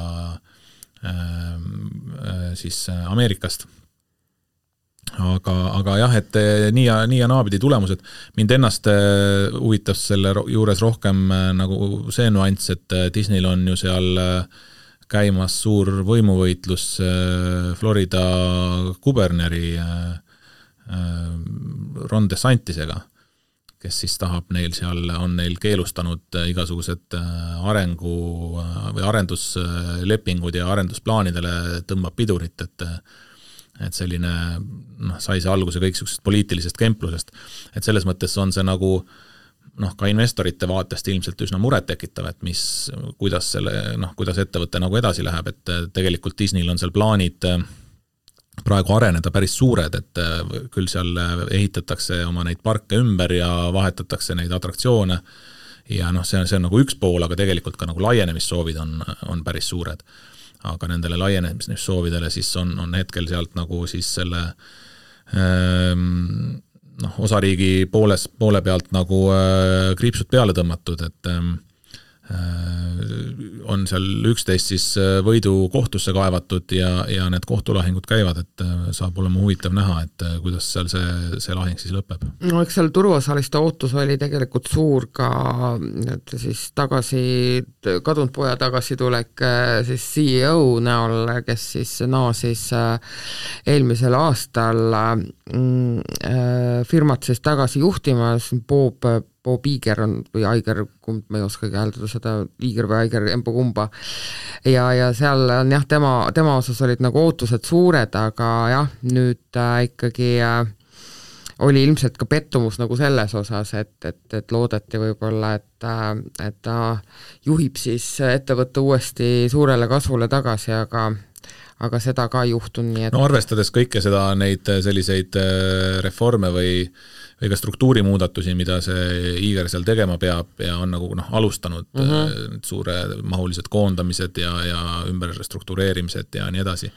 siis Ameerikast aga, aga jah, et eh, nii ja, nii ja naapidi tulemused. mind ennast eh, huvitas selle juures rohkem eh, nagu see nüanss, et Disneyl on ju seal käimas suur võimuvõitlus Florida kuberneri Ron DeSantisega, kes siis tahab neil seal, on neil keelustanud igasugused arengu või arenduslepingud ja arendusplaanidele tõmbab pidurit, et et selline noh, sai see alguse kõiksugusest poliitilisest kemplusest. et selles mõttes on see nagu noh, ka investorite vaatest ilmselt üsna murettekitav, et mis, kuidas selle noh, kuidas ettevõte nagu edasi läheb, et tegelikult Disneyl on seal plaanid praegu areneda päris suured, et küll seal ehitatakse oma neid parke ümber ja vahetatakse neid atraktsioone. Ja noh, see on, see on nagu üks pool, aga tegelikult ka nagu laienemissoovid on, on päris suured aga nendele laienemissoovidele siis on, on hetkel sealt nagu siis selle ähm, noh, osariigi pooles, poole pealt nagu äh, kriipsud peale tõmmatud, et ähm, Äh, on seal üksteist siis äh, võidu kohtusse kaevatud ja, ja need kohtulahingud käivad, et äh, saab olema huvitav näha, et kuidas seal see, see lahing siis lõpeb. no eks seal turuosaliste ootus oli tegelikult suur ka et siis tagasi, kadunud poja tagasitulek siis CEO näol, kes siis naasis eelmisel aastal mm, firmat siis tagasi juhtima, Bob Bob Iger on, või Aiger, kumb, ma ei oskagi hääldada seda, Iger või Aiger, emba-kumba. ja, ja seal on jah, tema, tema osas olid nagu ootused suured, aga jah, nüüd äh, ikkagi äh, oli ilmselt ka pettumus nagu selles osas, et, et, et loodeti võib-olla, et, et ta juhib siis ettevõtte uuesti suurele kasvule tagasi, aga aga seda ka ei juhtunud, nii et no arvestades kõike seda, neid selliseid äh, reforme või või ka struktuurimuudatusi, mida see Iiger seal tegema peab ja on nagu noh, alustanud mm -hmm. suuremahulised koondamised ja, ja ümberstruktureerimised ja nii edasi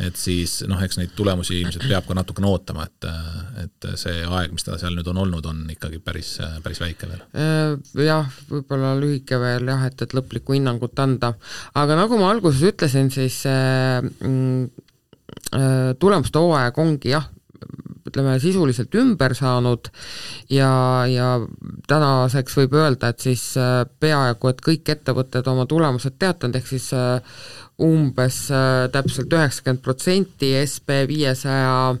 et siis noh, eks neid tulemusi ilmselt peab ka natukene ootama, et, et see aeg, mis ta seal nüüd on olnud, on ikkagi päris, päris väike veel. Äh, jah, võib-olla lühike veel jah, et, et lõplikku hinnangut anda, aga nagu ma alguses ütlesin, siis äh, äh, tulemuste hooaeg ongi jah, ütleme sisuliselt ümber saanud ja, ja tänaseks võib öelda, et siis äh, peaaegu et kõik ettevõtted oma tulemused teatanud, ehk siis umbes äh, täpselt üheksakümmend protsenti SB viiesaja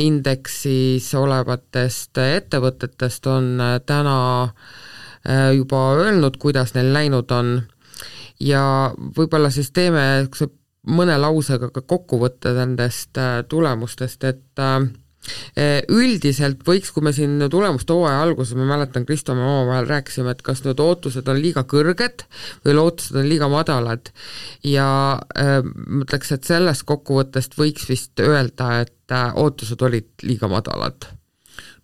indeksis olevatest ettevõtetest on äh, täna äh, juba öelnud, kuidas neil läinud on. Ja võib-olla siis teeme niisuguse mõne lausega ka kokkuvõtte nendest tulemustest, et Eh, üldiselt võiks, kui me siin tulemuste hooaja alguses, ma mäletan, Kristo, me omavahel rääkisime, et kas need ootused on liiga kõrged või lootused on liiga madalad. Ja äh, ma ütleks, et sellest kokkuvõttest võiks vist öelda, et äh, ootused olid liiga madalad.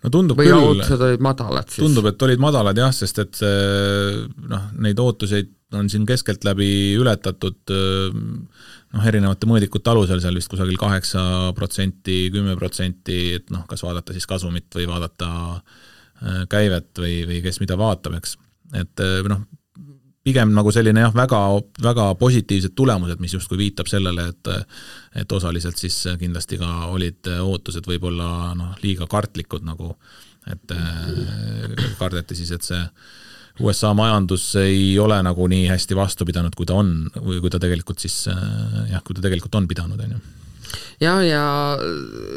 No tundub või küll, ootused olid madalad siis? tundub, et olid madalad jah, sest et noh, neid ootuseid on siin keskeltläbi ületatud noh, erinevate mõõdikute alusel seal vist kusagil kaheksa protsenti, kümme protsenti, et noh, kas vaadata siis kasumit või vaadata äh, käivet või, või kes mida vaatab, eks. et äh, noh, pigem nagu selline jah, väga, väga positiivsed tulemused, mis justkui viitab sellele, et et osaliselt siis kindlasti ka olid ootused võib-olla noh, liiga kartlikud nagu, et äh, kardeti siis, et see USA majandus ei ole nagu nii hästi vastu pidanud, kui ta on, või kui ta tegelikult siis jah, kui ta tegelikult on pidanud, on ju. Jah, ja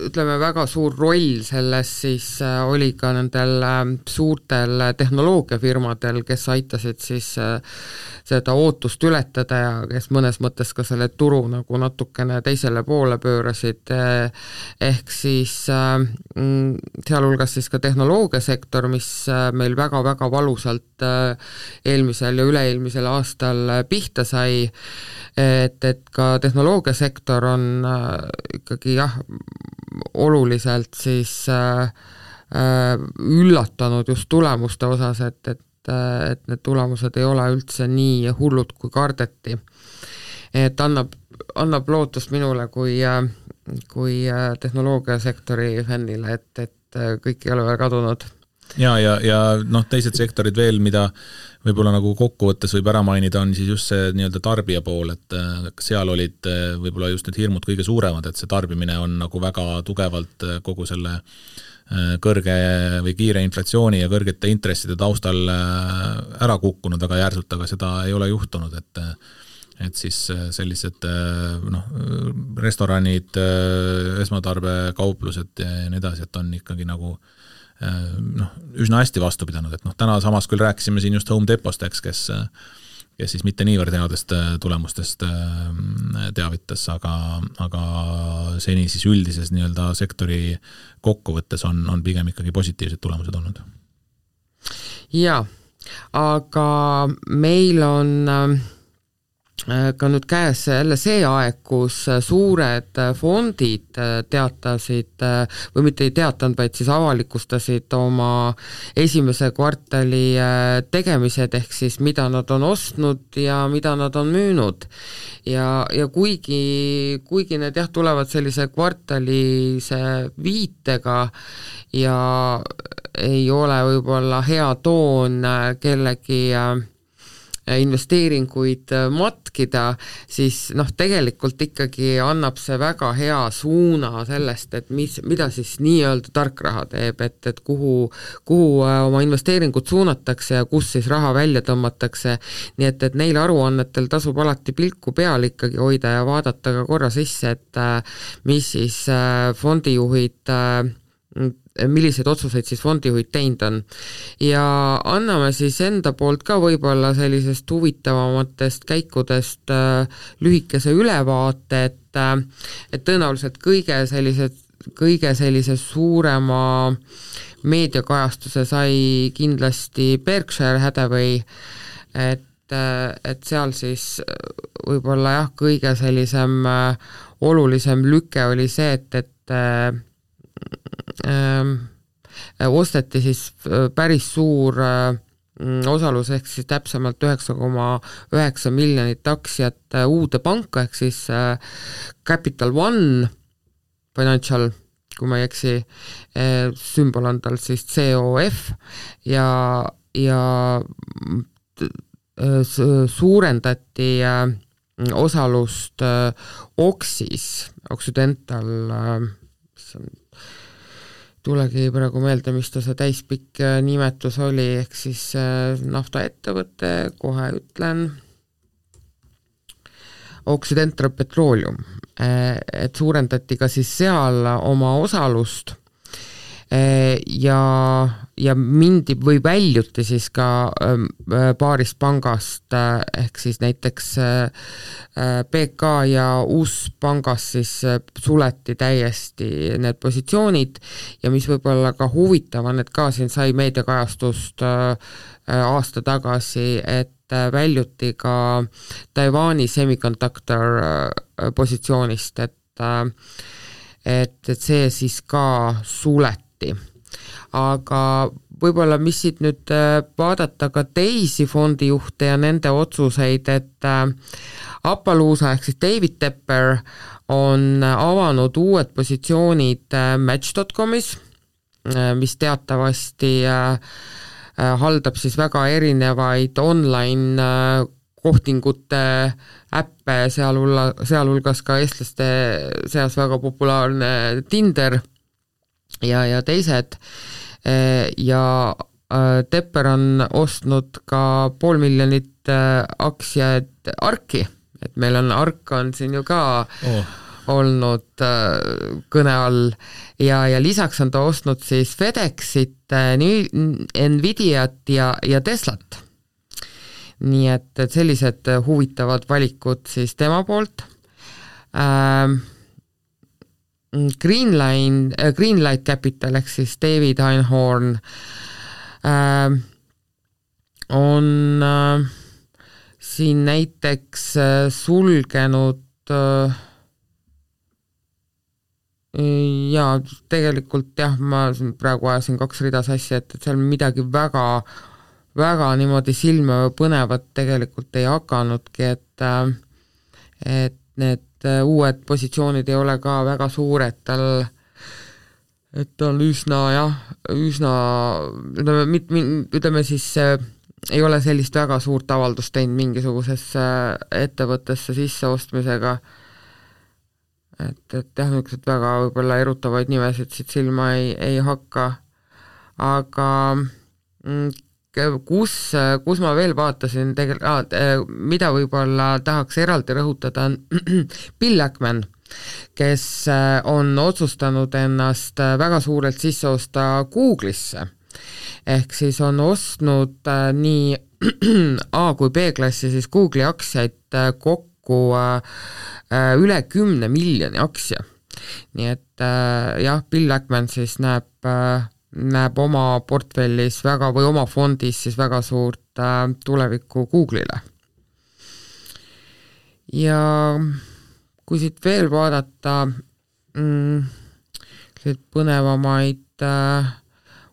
ütleme, väga suur roll selles siis äh, oli ka nendel äh, suurtel tehnoloogiafirmadel, kes aitasid siis äh, seda ootust ületada ja kes mõnes mõttes ka selle turu nagu natukene teisele poole pöörasid, ehk siis mm, sealhulgas siis ka tehnoloogiasektor, mis meil väga-väga valusalt eelmisel ja üle-eelmisel aastal pihta sai, et, et ka tehnoloogiasektor on ikkagi jah, oluliselt siis äh, äh, üllatanud just tulemuste osas, et, et et need tulemused ei ole üldse nii hullud, kui kardeti. et annab, annab lootust minule kui, äh, kui äh, tehnoloogiasektori fännile, et, et kõik ei ole veel kadunud ja, ja, ja noh, teised sektorid veel, mida võib-olla nagu kokkuvõttes võib ära mainida, on siis just see nii-öelda tarbija pool, et äh, seal olid äh, võib-olla just need hirmud kõige suuremad, et see tarbimine on nagu väga tugevalt äh, kogu selle kõrge või kiire inflatsiooni ja kõrgete intresside taustal ära kukkunud väga järsult, aga seda ei ole juhtunud, et et siis sellised noh, restoranid, esmatarbekauplused ja nii edasi, et on ikkagi nagu äh, noh, üsna hästi vastu pidanud, et noh, täna samas küll rääkisime siin just Home Depost, eks, kes kes siis mitte niivõrd headest äh, tulemustest äh, teavitas, aga, aga seni siis üldises nii-öelda sektori kokkuvõttes on, on pigem ikkagi positiivsed tulemused olnud. jaa, aga meil on äh Äh, ka nüüd käes jälle see aeg, kus äh, suured äh, fondid teatasid või mitte ei teatanud, vaid siis avalikustasid oma esimese kvartali tegemised, ehk siis mida nad on ostnud ja mida nad on müünud. ja, ja kuigi, kuigi need jah, tulevad sellise kvartalise viitega ja ei ole võib-olla hea toon kellegi äh, investeeringuid äh, matkida, siis noh, tegelikult ikkagi annab see väga hea suuna sellest, et mis, mida siis nii-öelda tarkraha teeb, et, et kuhu, kuhu äh, oma investeeringud suunatakse ja kus siis raha välja tõmmatakse, nii et, et neil aruannetel tasub alati pilku peal ikkagi hoida ja vaadata ka korra sisse, et äh, mis siis fondijuhid milliseid otsuseid siis fondijuhid teinud on. ja anname siis enda poolt ka võib-olla sellisest huvitavamatest käikudest äh, lühikese ülevaate, et äh, et tõenäoliselt kõige sellised kõige sellise suurema meediakajastuse sai kindlasti Berkshire Hathaway, et, et seal siis võib-olla jah, kõige sellisem olulisem lüke oli see, et, et äh, äh, osteti siis päris suur äh, osalus, ehk siis täpsemalt üheksa koma üheksa miljonit aktsiat uude panka, ehk siis Capital One Financial, kui ma ei eksi, sümbol on tal siis COF ja, ja suurendati osalust Oxis, Occidental, mis on tulegi praegu meelde, mis ta see täispikk nimetus oli, ehk siis naftaettevõte, kohe ütlen, Occidental Petroleum, et suurendati ka siis seal oma osalust ja, ja mindi või väljuti siis ka paarist pangast, ehk siis näiteks BK ja Uus-pangas siis suleti täiesti need positsioonid ja mis võib olla ka huvitav on, et ka siin sai meediakajastust aasta tagasi, et väljuti ka Taiwan'i semiconductor positsioonist, et et, et see siis ka suleti lahti. aga võib-olla, mis siit nüüd äh, vaadata ka teisi fondijuhte ja nende otsuseid, et äh, Appaloosa ehk siis David Tepper on avanud uued positsioonid äh, Match.comis, mis teatavasti haldab siis väga erinevaid online kohtingute äppe, sealhulla, sealhulgas ka eestlaste seas väga populaarne Tinder ja, ja teised eh, ja eh, Tepper on ostnud ka pool miljonit eh, aktsiaid Arki, et meil on Ark on siin ju ka oh. olnud kõne all ja, ja lisaks on ta ostnud siis FedExit, Nvidiat ja, ja Teslat. nii et, et sellised huvitavad valikud siis tema poolt ähm, Greenline äh,, Greenlight Capital ehk siis David Einhorn äh, on äh, siin näiteks äh, sulgenud äh, jaa, tegelikult jah, ma praegu ajasin kaks rida sassi, et, et seal midagi väga, väga niimoodi silma põnevat tegelikult ei hakanudki, et äh, et need Äh, uued positsioonid ei ole ka väga suured, tal et ta on üsna jah, üsna ütleme, mit-, ütleme siis äh, ei ole sellist väga suurt avaldust teinud mingisugusesse ettevõttesse sisseostmisega, et, et jah, niisugused väga võib-olla erutavaid nimesid siit silma ei, ei hakka, aga mm, kus, kus ma veel vaatasin tegelikult ah,, mida võib-olla tahaks eraldi rõhutada, on <clears throat> Bill Ackman, kes äh, on otsustanud ennast äh, väga suurelt sisse osta Google'isse. ehk siis on ostnud äh, nii <clears throat> A kui B-klassi siis Google'i aktsiaid kokku üle kümne miljoni aktsia. nii et jah, Bill Ackman siis näeb näeb oma portfellis väga või oma fondis siis väga suurt äh, tulevikku Google'ile. ja kui siit veel vaadata mm, põnevamaid äh,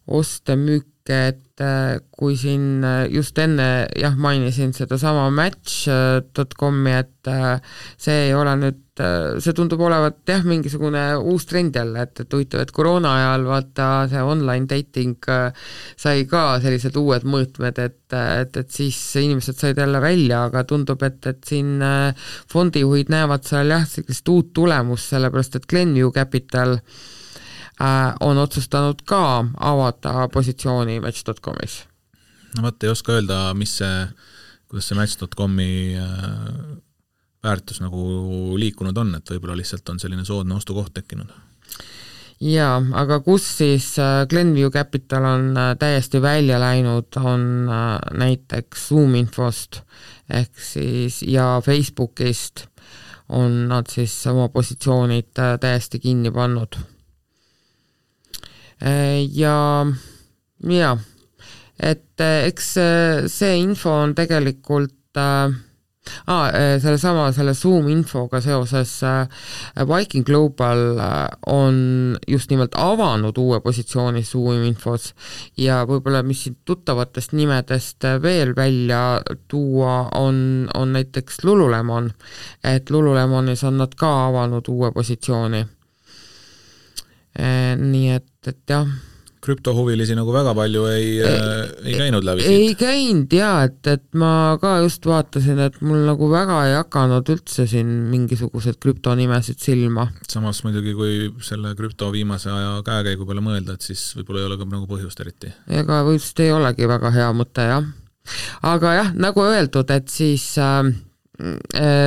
oste-müüke, et äh, kui siin äh, just enne jah, mainisin sedasama Match.com'i, et äh, see ei ole nüüd Äh, see tundub olevat jah, mingisugune uus trend jälle, et, et huvitav, et koroona ajal vaata see online dating äh, sai ka sellised uued mõõtmed, et, et, et siis inimesed said jälle välja, aga tundub, et, et siin äh, fondijuhid näevad seal jah, sellist uut tulemust, sellepärast et Glenview Capital on otsustanud ka avada positsiooni Match.comis. no vot, ei oska öelda, mis see, kuidas see Match.comi väärtus nagu liikunud on, et võib-olla lihtsalt on selline soodne ostukoht tekkinud? jaa, aga kus siis äh, Glenview Capital on äh, täiesti välja läinud, on äh, näiteks Zoominfost ehk siis ja Facebookist on nad siis oma positsioonid täiesti kinni pannud. Ja, ja et eks see info on tegelikult äh, ah, sellesama, selle Zoom infoga seoses äh, Viking Global äh, on just nimelt avanud uue positsiooni Zoom infos ja võib-olla, mis siit tuttavatest nimedest veel välja tuua, on, on näiteks Lululemon. et Lululemonis on nad ka avanud uue positsiooni. nii et, et jah krüptohuvilisi nagu väga palju ei, ei käinud läbi siit? ei käinud jaa, et, et ma ka just vaatasin, et mul nagu väga ei hakanud üldse siin mingisuguseid krüptonimesid silma. samas muidugi, kui selle krüpto viimase aja käekäigu peale mõelda, et siis võib-olla ei ole ka nagu põhjust eriti. ega vist ei olegi väga hea mõte, jah. aga jah, nagu öeldud, et siis äh, Äh,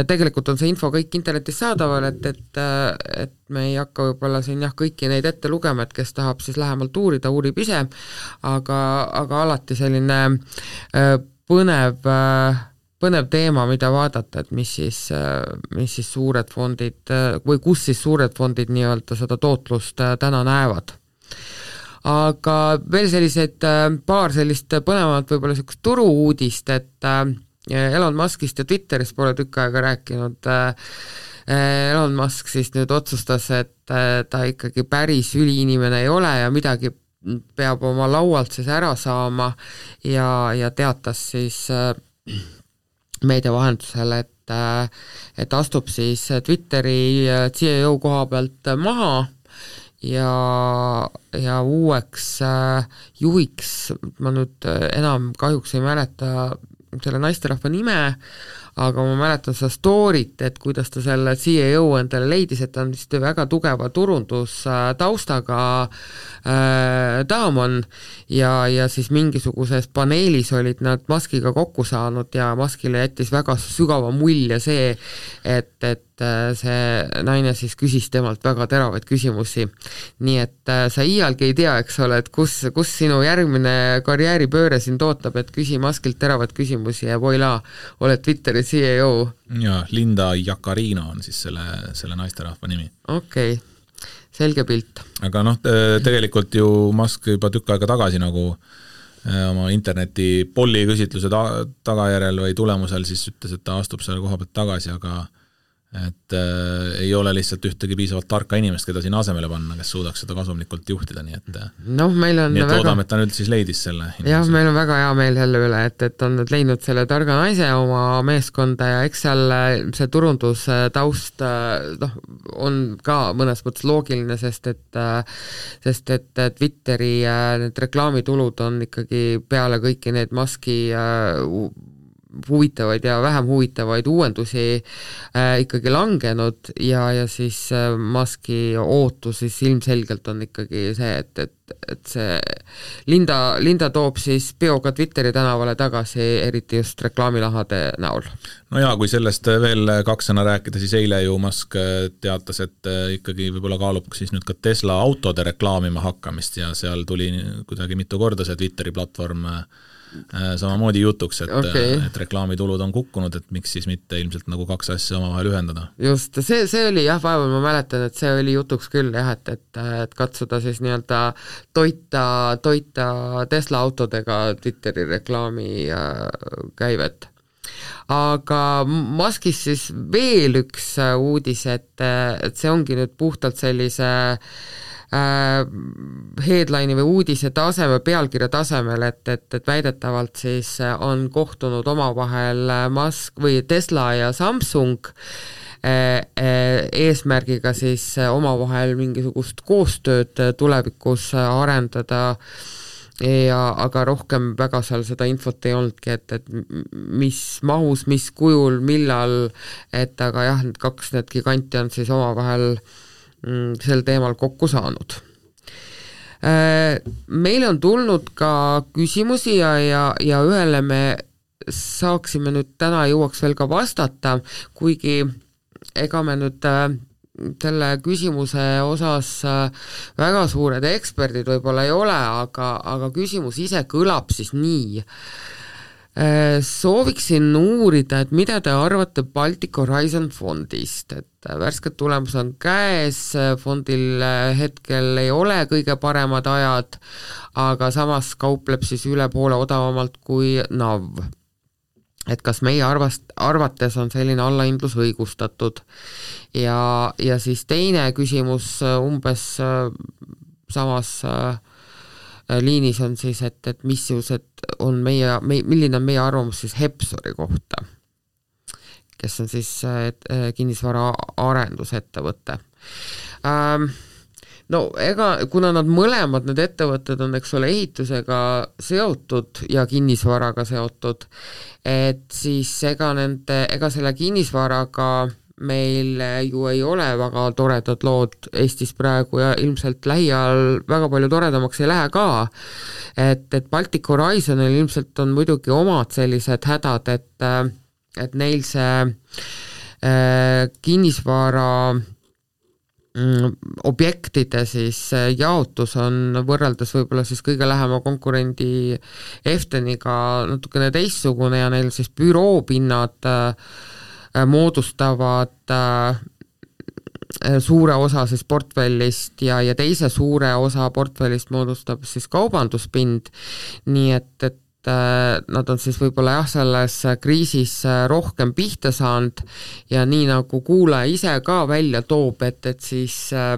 tegelikult on see info kõik internetis saadaval, et, et, äh, et me ei hakka võib-olla siin jah, kõiki neid ette lugema, et kes tahab siis lähemalt uurida, uurib ise, aga, aga alati selline äh, põnev, põnev teema, mida vaadata, et mis siis, mis siis suured fondid või kus siis suured fondid nii-öelda seda tootlust täna näevad. Aga veel selliseid, paar sellist põnevat võib-olla niisugust turu-uudist, et äh, Elon Muskist ja Twitterist pole tükk aega rääkinud, äh, äh, Elon Musk siis nüüd otsustas, et äh, ta ikkagi päris üliinimene ei ole ja midagi peab oma laualt siis ära saama ja, ja teatas siis meedia vahendusel, et et astub siis Twitteri CEO koha pealt maha ja, ja uueks juhiks, ma nüüd enam kahjuks ei mäleta, selle naisterahva nime, aga ma mäletan seda story't, et kuidas ta selle CEO endale leidis, et ta on vist väga tugeva turundustaustaga äh, daam on ja, ja siis mingisuguses paneelis olid nad Muskiga kokku saanud ja Muskile jättis väga sügava mulje see, et, et äh, see naine siis küsis temalt väga teravaid küsimusi. nii et äh, sa iialgi ei tea, eks ole, et kus, kus sinu järgmine karjääripööre sind ootab, et küsi Muskilt teravaid küsimusi ja voilaa, oled Twitteri CEO. jaa, Linda Jacarino on siis selle, selle naisterahva nimi. okei okay selge pilt. aga noh, tegelikult ju Musk juba tükk aega tagasi nagu äh, oma interneti polli küsitluse ta-, tagajärjel või tulemusel siis ütles, et ta astub selle koha pealt tagasi, aga et äh, ei ole lihtsalt ühtegi piisavalt tarka inimest, keda sinna asemele panna, kes suudaks seda kasumlikult juhtida, nii et äh, noh, meil on nii et väga... loodame, et ta nüüd siis leidis selle jah, meil on väga hea meel selle üle, et, et on nüüd leidnud selle targa naise oma meeskonda ja eks seal äh, see turundustaust äh, noh, on ka mõnes mõttes loogiline, sest et sest et Twitteri need reklaamitulud on ikkagi peale kõiki neid Musk'i huvitavaid ja vähem huvitavaid uuendusi äh, ikkagi langenud ja, ja siis äh, Musk'i ootus siis ilmselgelt on ikkagi see, et, et, et see Linda, Linda toob siis peoga Twitteri tänavale tagasi, eriti just reklaamilahade näol. no jaa, kui sellest veel kaks sõna rääkida, siis eile ju Musk teatas, et äh, ikkagi võib-olla kaalub siis nüüd ka Tesla autode reklaamima hakkamist ja seal tuli kuidagi mitu korda see Twitteri platvorm äh, Äh, samamoodi jutuks, et okay., et reklaamitulud on kukkunud, et miks siis mitte ilmselt nagu kaks asja omavahel ühendada. just, see, see oli jah, vahepeal ma mäletan, et see oli jutuks küll jah, et, et, et katsuda siis nii-öelda toita, toita Tesla autodega Twitteri reklaami äh, käivet aga Muskis siis veel üks äh, uudis, et, et see ongi nüüd puhtalt sellise äh, äh, headline'i või uudise taseme, pealkirja tasemel, et, et, et väidetavalt siis äh, on kohtunud omavahel äh, Musk või Tesla ja Samsung äh, eesmärgiga siis omavahel mingisugust koostööd tulevikus arendada. Ja aga rohkem väga seal seda infot ei olnudki, et, et mis mahus, mis kujul, millal, et aga jah, need kaks, need giganti on siis omavahel äh, sel teemal kokku saanud. Äh, meile on tulnud ka küsimusi ja, ja, ja ühele me saaksime nüüd täna jõuaks veel ka vastata, kuigi ega me nüüd äh, selle küsimuse osas äh, väga suured eksperdid võib-olla ei ole, aga, aga küsimus ise kõlab siis nii Sooviksin uurida, et mida te arvate Baltic Horizon fondist, et värsked tulemused on käes, fondil hetkel ei ole kõige paremad ajad, aga samas kaupleb siis üle poole odavamalt kui NAV et kas meie arvast, arvates on selline allahindlus õigustatud. ja, ja siis teine küsimus äh, umbes äh, samas äh, liinis on siis, et, et missugused on meie, me, milline on meie arvamus siis Hepsori kohta, kes on siis et, kinnisvara arendusettevõte. Ähm, no ega, kuna nad mõlemad, need ettevõtted on, eks ole, ehitusega seotud ja kinnisvaraga seotud, et siis ega nende, ega selle kinnisvaraga meil ju ei ole väga toredad lood Eestis praegu ja ilmselt lähiajal väga palju toredamaks ei lähe ka. et, et Baltic Horizonil ilmselt on muidugi omad sellised hädad, et, et neil see äh, kinnisvara äh, Mm, objektide siis äh, jaotus on võrreldes võib-olla siis kõige lähema konkurendi Efteniga natukene teistsugune ja neil siis büroopinnad äh, moodustavad äh, suure osa siis portfellist ja, ja teise suure osa portfellist moodustab siis kaubanduspind, nii et, et Äh, nad on siis võib-olla jah, selles kriisis äh, rohkem pihta saanud ja nii, nagu kuulaja ise ka välja toob, et, et siis äh,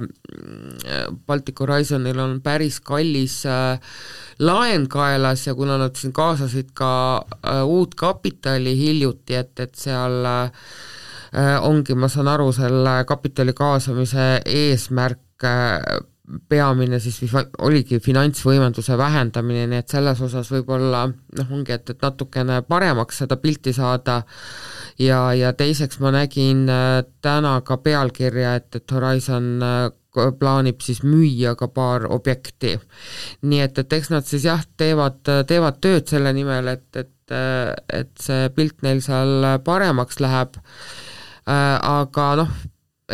Baltic Horizonil on päris kallis laen kaelas ja kuna nad siin kaasasid ka uut kapitali hiljuti, et, et seal ongi, ma saan aru, selle kapitali kaasamise eesmärk peamine siis oligi finantsvõimenduse vähendamine, nii et selles osas võib-olla noh, ongi, et, et natukene paremaks seda pilti saada ja, ja teiseks ma nägin äh, täna ka pealkirja, et, et Horizon äh, plaanib siis müüa ka paar objekti. nii et, et eks nad siis jah, teevad, teevad tööd selle nimel, et, et, äh, et see pilt neil seal paremaks läheb, aga noh,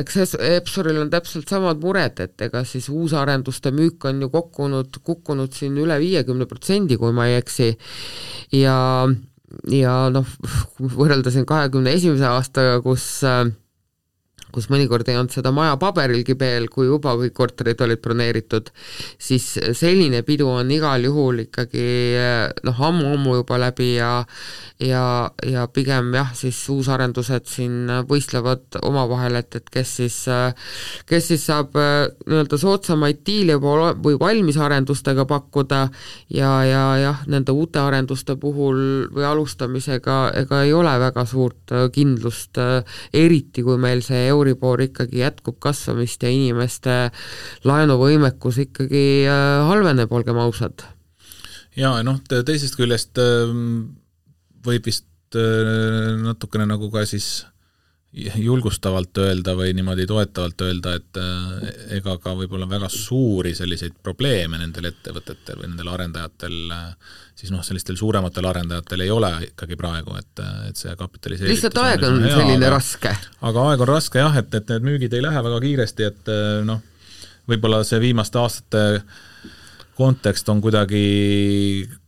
eks Epsoril on täpselt samad mured, et ega siis uusarenduste müük on ju kukkunud, kukkunud siin üle viiekümne protsendi, kui ma ei eksi, ja ja noh, võrrelda siin kahekümne esimese aastaga, kus äh, kus mõnikord ei olnud seda maja paberilgi veel, kui juba kõik korterid olid broneeritud, siis selline pidu on igal juhul ikkagi noh, ammu-ammu juba läbi ja ja, ja pigem jah, siis uusarendused siin võistlevad omavahel, et, et kes siis, kes siis saab nii-öelda soodsamaid diile või valmisarendustega pakkuda ja, ja jah, nende uute arenduste puhul või alustamisega ega ei ole väga suurt kindlust, eriti kui meil see Euribor ikkagi jätkub kasvamist ja inimeste laenuvõimekus ikkagi äh, halveneb, olgem ausad. jaa, noh, teisest küljest ähm, võib vist äh, natukene nagu ka siis julgustavalt öelda või niimoodi toetavalt öelda, et äh, ega ka võib-olla väga suuri selliseid probleeme nendel ettevõtetel või nendel arendajatel, äh, siis noh, sellistel suurematel arendajatel ei ole ikkagi praegu, et, et see kapitaliseeritus lihtsalt aeg on hea, selline aga, raske. aga aeg on raske jah, et, et need müügid ei lähe väga kiiresti, et noh, võib-olla see viimaste aastate kontekst on kuidagi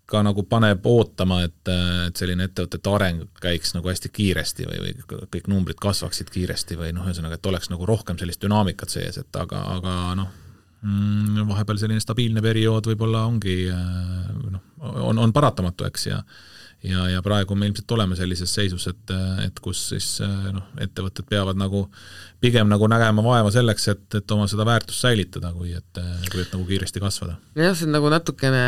ka nagu paneb ootama, et, et selline ettevõtete areng käiks nagu hästi kiiresti või, või kõik numbrid kasvaksid kiiresti või noh, ühesõnaga, et oleks nagu rohkem sellist dünaamikat sees, et aga, aga noh, mm, vahepeal selline stabiilne periood võib-olla ongi noh, on, on paratamatu, eks, ja ja, ja praegu me ilmselt oleme sellises seisus, et, et kus siis noh, ettevõtted peavad nagu pigem nagu nägema vaeva selleks, et, et oma seda väärtust säilitada, kui et, kui et nagu kiiresti kasvada. jah, see on nagu natukene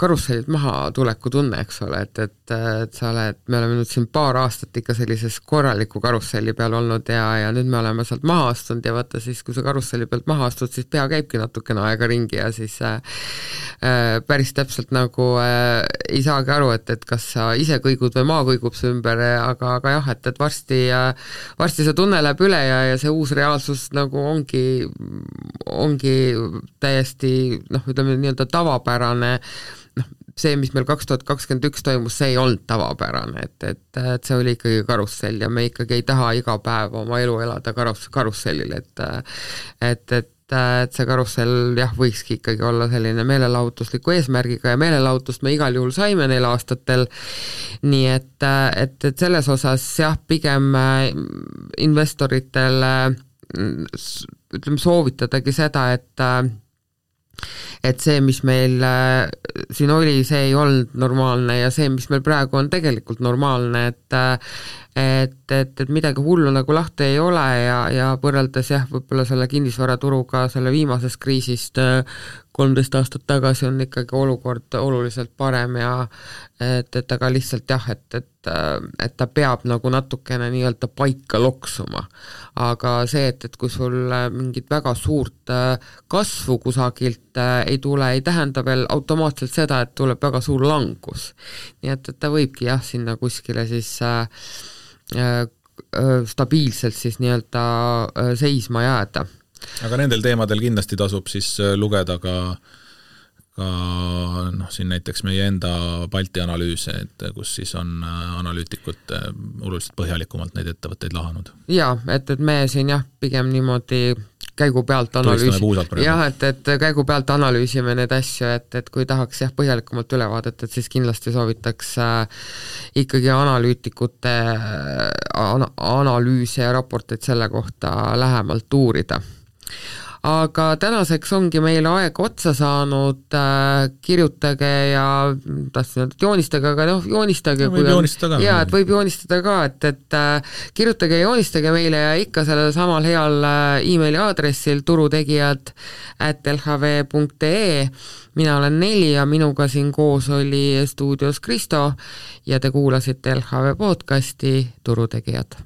karussellilt mahatuleku tunne, eks ole, et, et, et sa oled, me oleme nüüd siin paar aastat ikka sellises korraliku karusselli peal olnud ja, ja nüüd me oleme sealt maha astunud ja vaata siis, kui sa karusselli pealt maha astud, siis pea käibki natukene aega ringi ja siis äh, äh, päris täpselt nagu äh, ei saagi aru, et, et kas sa ise kõigud või maa kõigub su ümber, aga, aga jah, et, et varsti äh,, varsti see tunne läheb üle ja, ja see see uus reaalsus nagu ongi, ongi täiesti noh, ütleme nii-öelda tavapärane noh, see, mis meil kaks tuhat kakskümmend üks toimus, see ei olnud tavapärane, et, et, et see oli ikkagi karussell ja me ikkagi ei taha iga päev oma elu elada karus, karussellil, et et, et et see karussell jah, võikski ikkagi olla selline meelelahutusliku eesmärgiga ja meelelahutust me igal juhul saime neil aastatel, nii et, et, et selles osas jah, pigem investoritele ütleme, soovitadagi seda, et et see, mis meil äh, siin oli, see ei olnud normaalne ja see, mis meil praegu on tegelikult normaalne, et äh, et, et, et midagi hullu nagu lahti ei ole ja, ja võrreldes jah, võib-olla selle kinnisvaraturuga selle viimasest kriisist äh, kolmteist aastat tagasi on ikkagi olukord oluliselt parem ja et, et aga lihtsalt jah, et, et, et ta peab nagu natukene nii-öelda paika loksuma. aga see, et, et kui sul mingit väga suurt äh, kasvu kusagilt äh, ei tule, ei tähenda veel automaatselt seda, et tuleb väga suur langus. nii et, et ta võibki jah, sinna kuskile siis äh, Äh, äh, stabiilselt siis nii-öelda äh, seisma jääda. aga nendel teemadel kindlasti tasub siis lugeda ka ka noh, siin näiteks meie enda Balti analüüse, et kus siis on analüütikud oluliselt põhjalikumalt neid ettevõtteid lahanud. jaa, et, et me siin jah, pigem niimoodi käigu pealt analüüsi-, jah, et, et käigu pealt analüüsime neid asju, et, et kui tahaks jah, põhjalikumat ülevaadet, et siis kindlasti soovitaks äh, ikkagi analüütikute äh, ana-, analüüse ja raporteid selle kohta lähemalt uurida aga tänaseks ongi meil aeg otsa saanud äh,, kirjutage ja tahtsin öelda, et joonistage, aga noh, joonistage no, kui on, jaa, et võib joonistada ka, et, et äh, kirjutage ja joonistage meile ja ikka sellel samal heal äh, emaili aadressil turutegijad at lhv.ee mina olen Neli ja minuga siin koos oli stuudios Kristo ja te kuulasite LHV podcasti Turutegijad.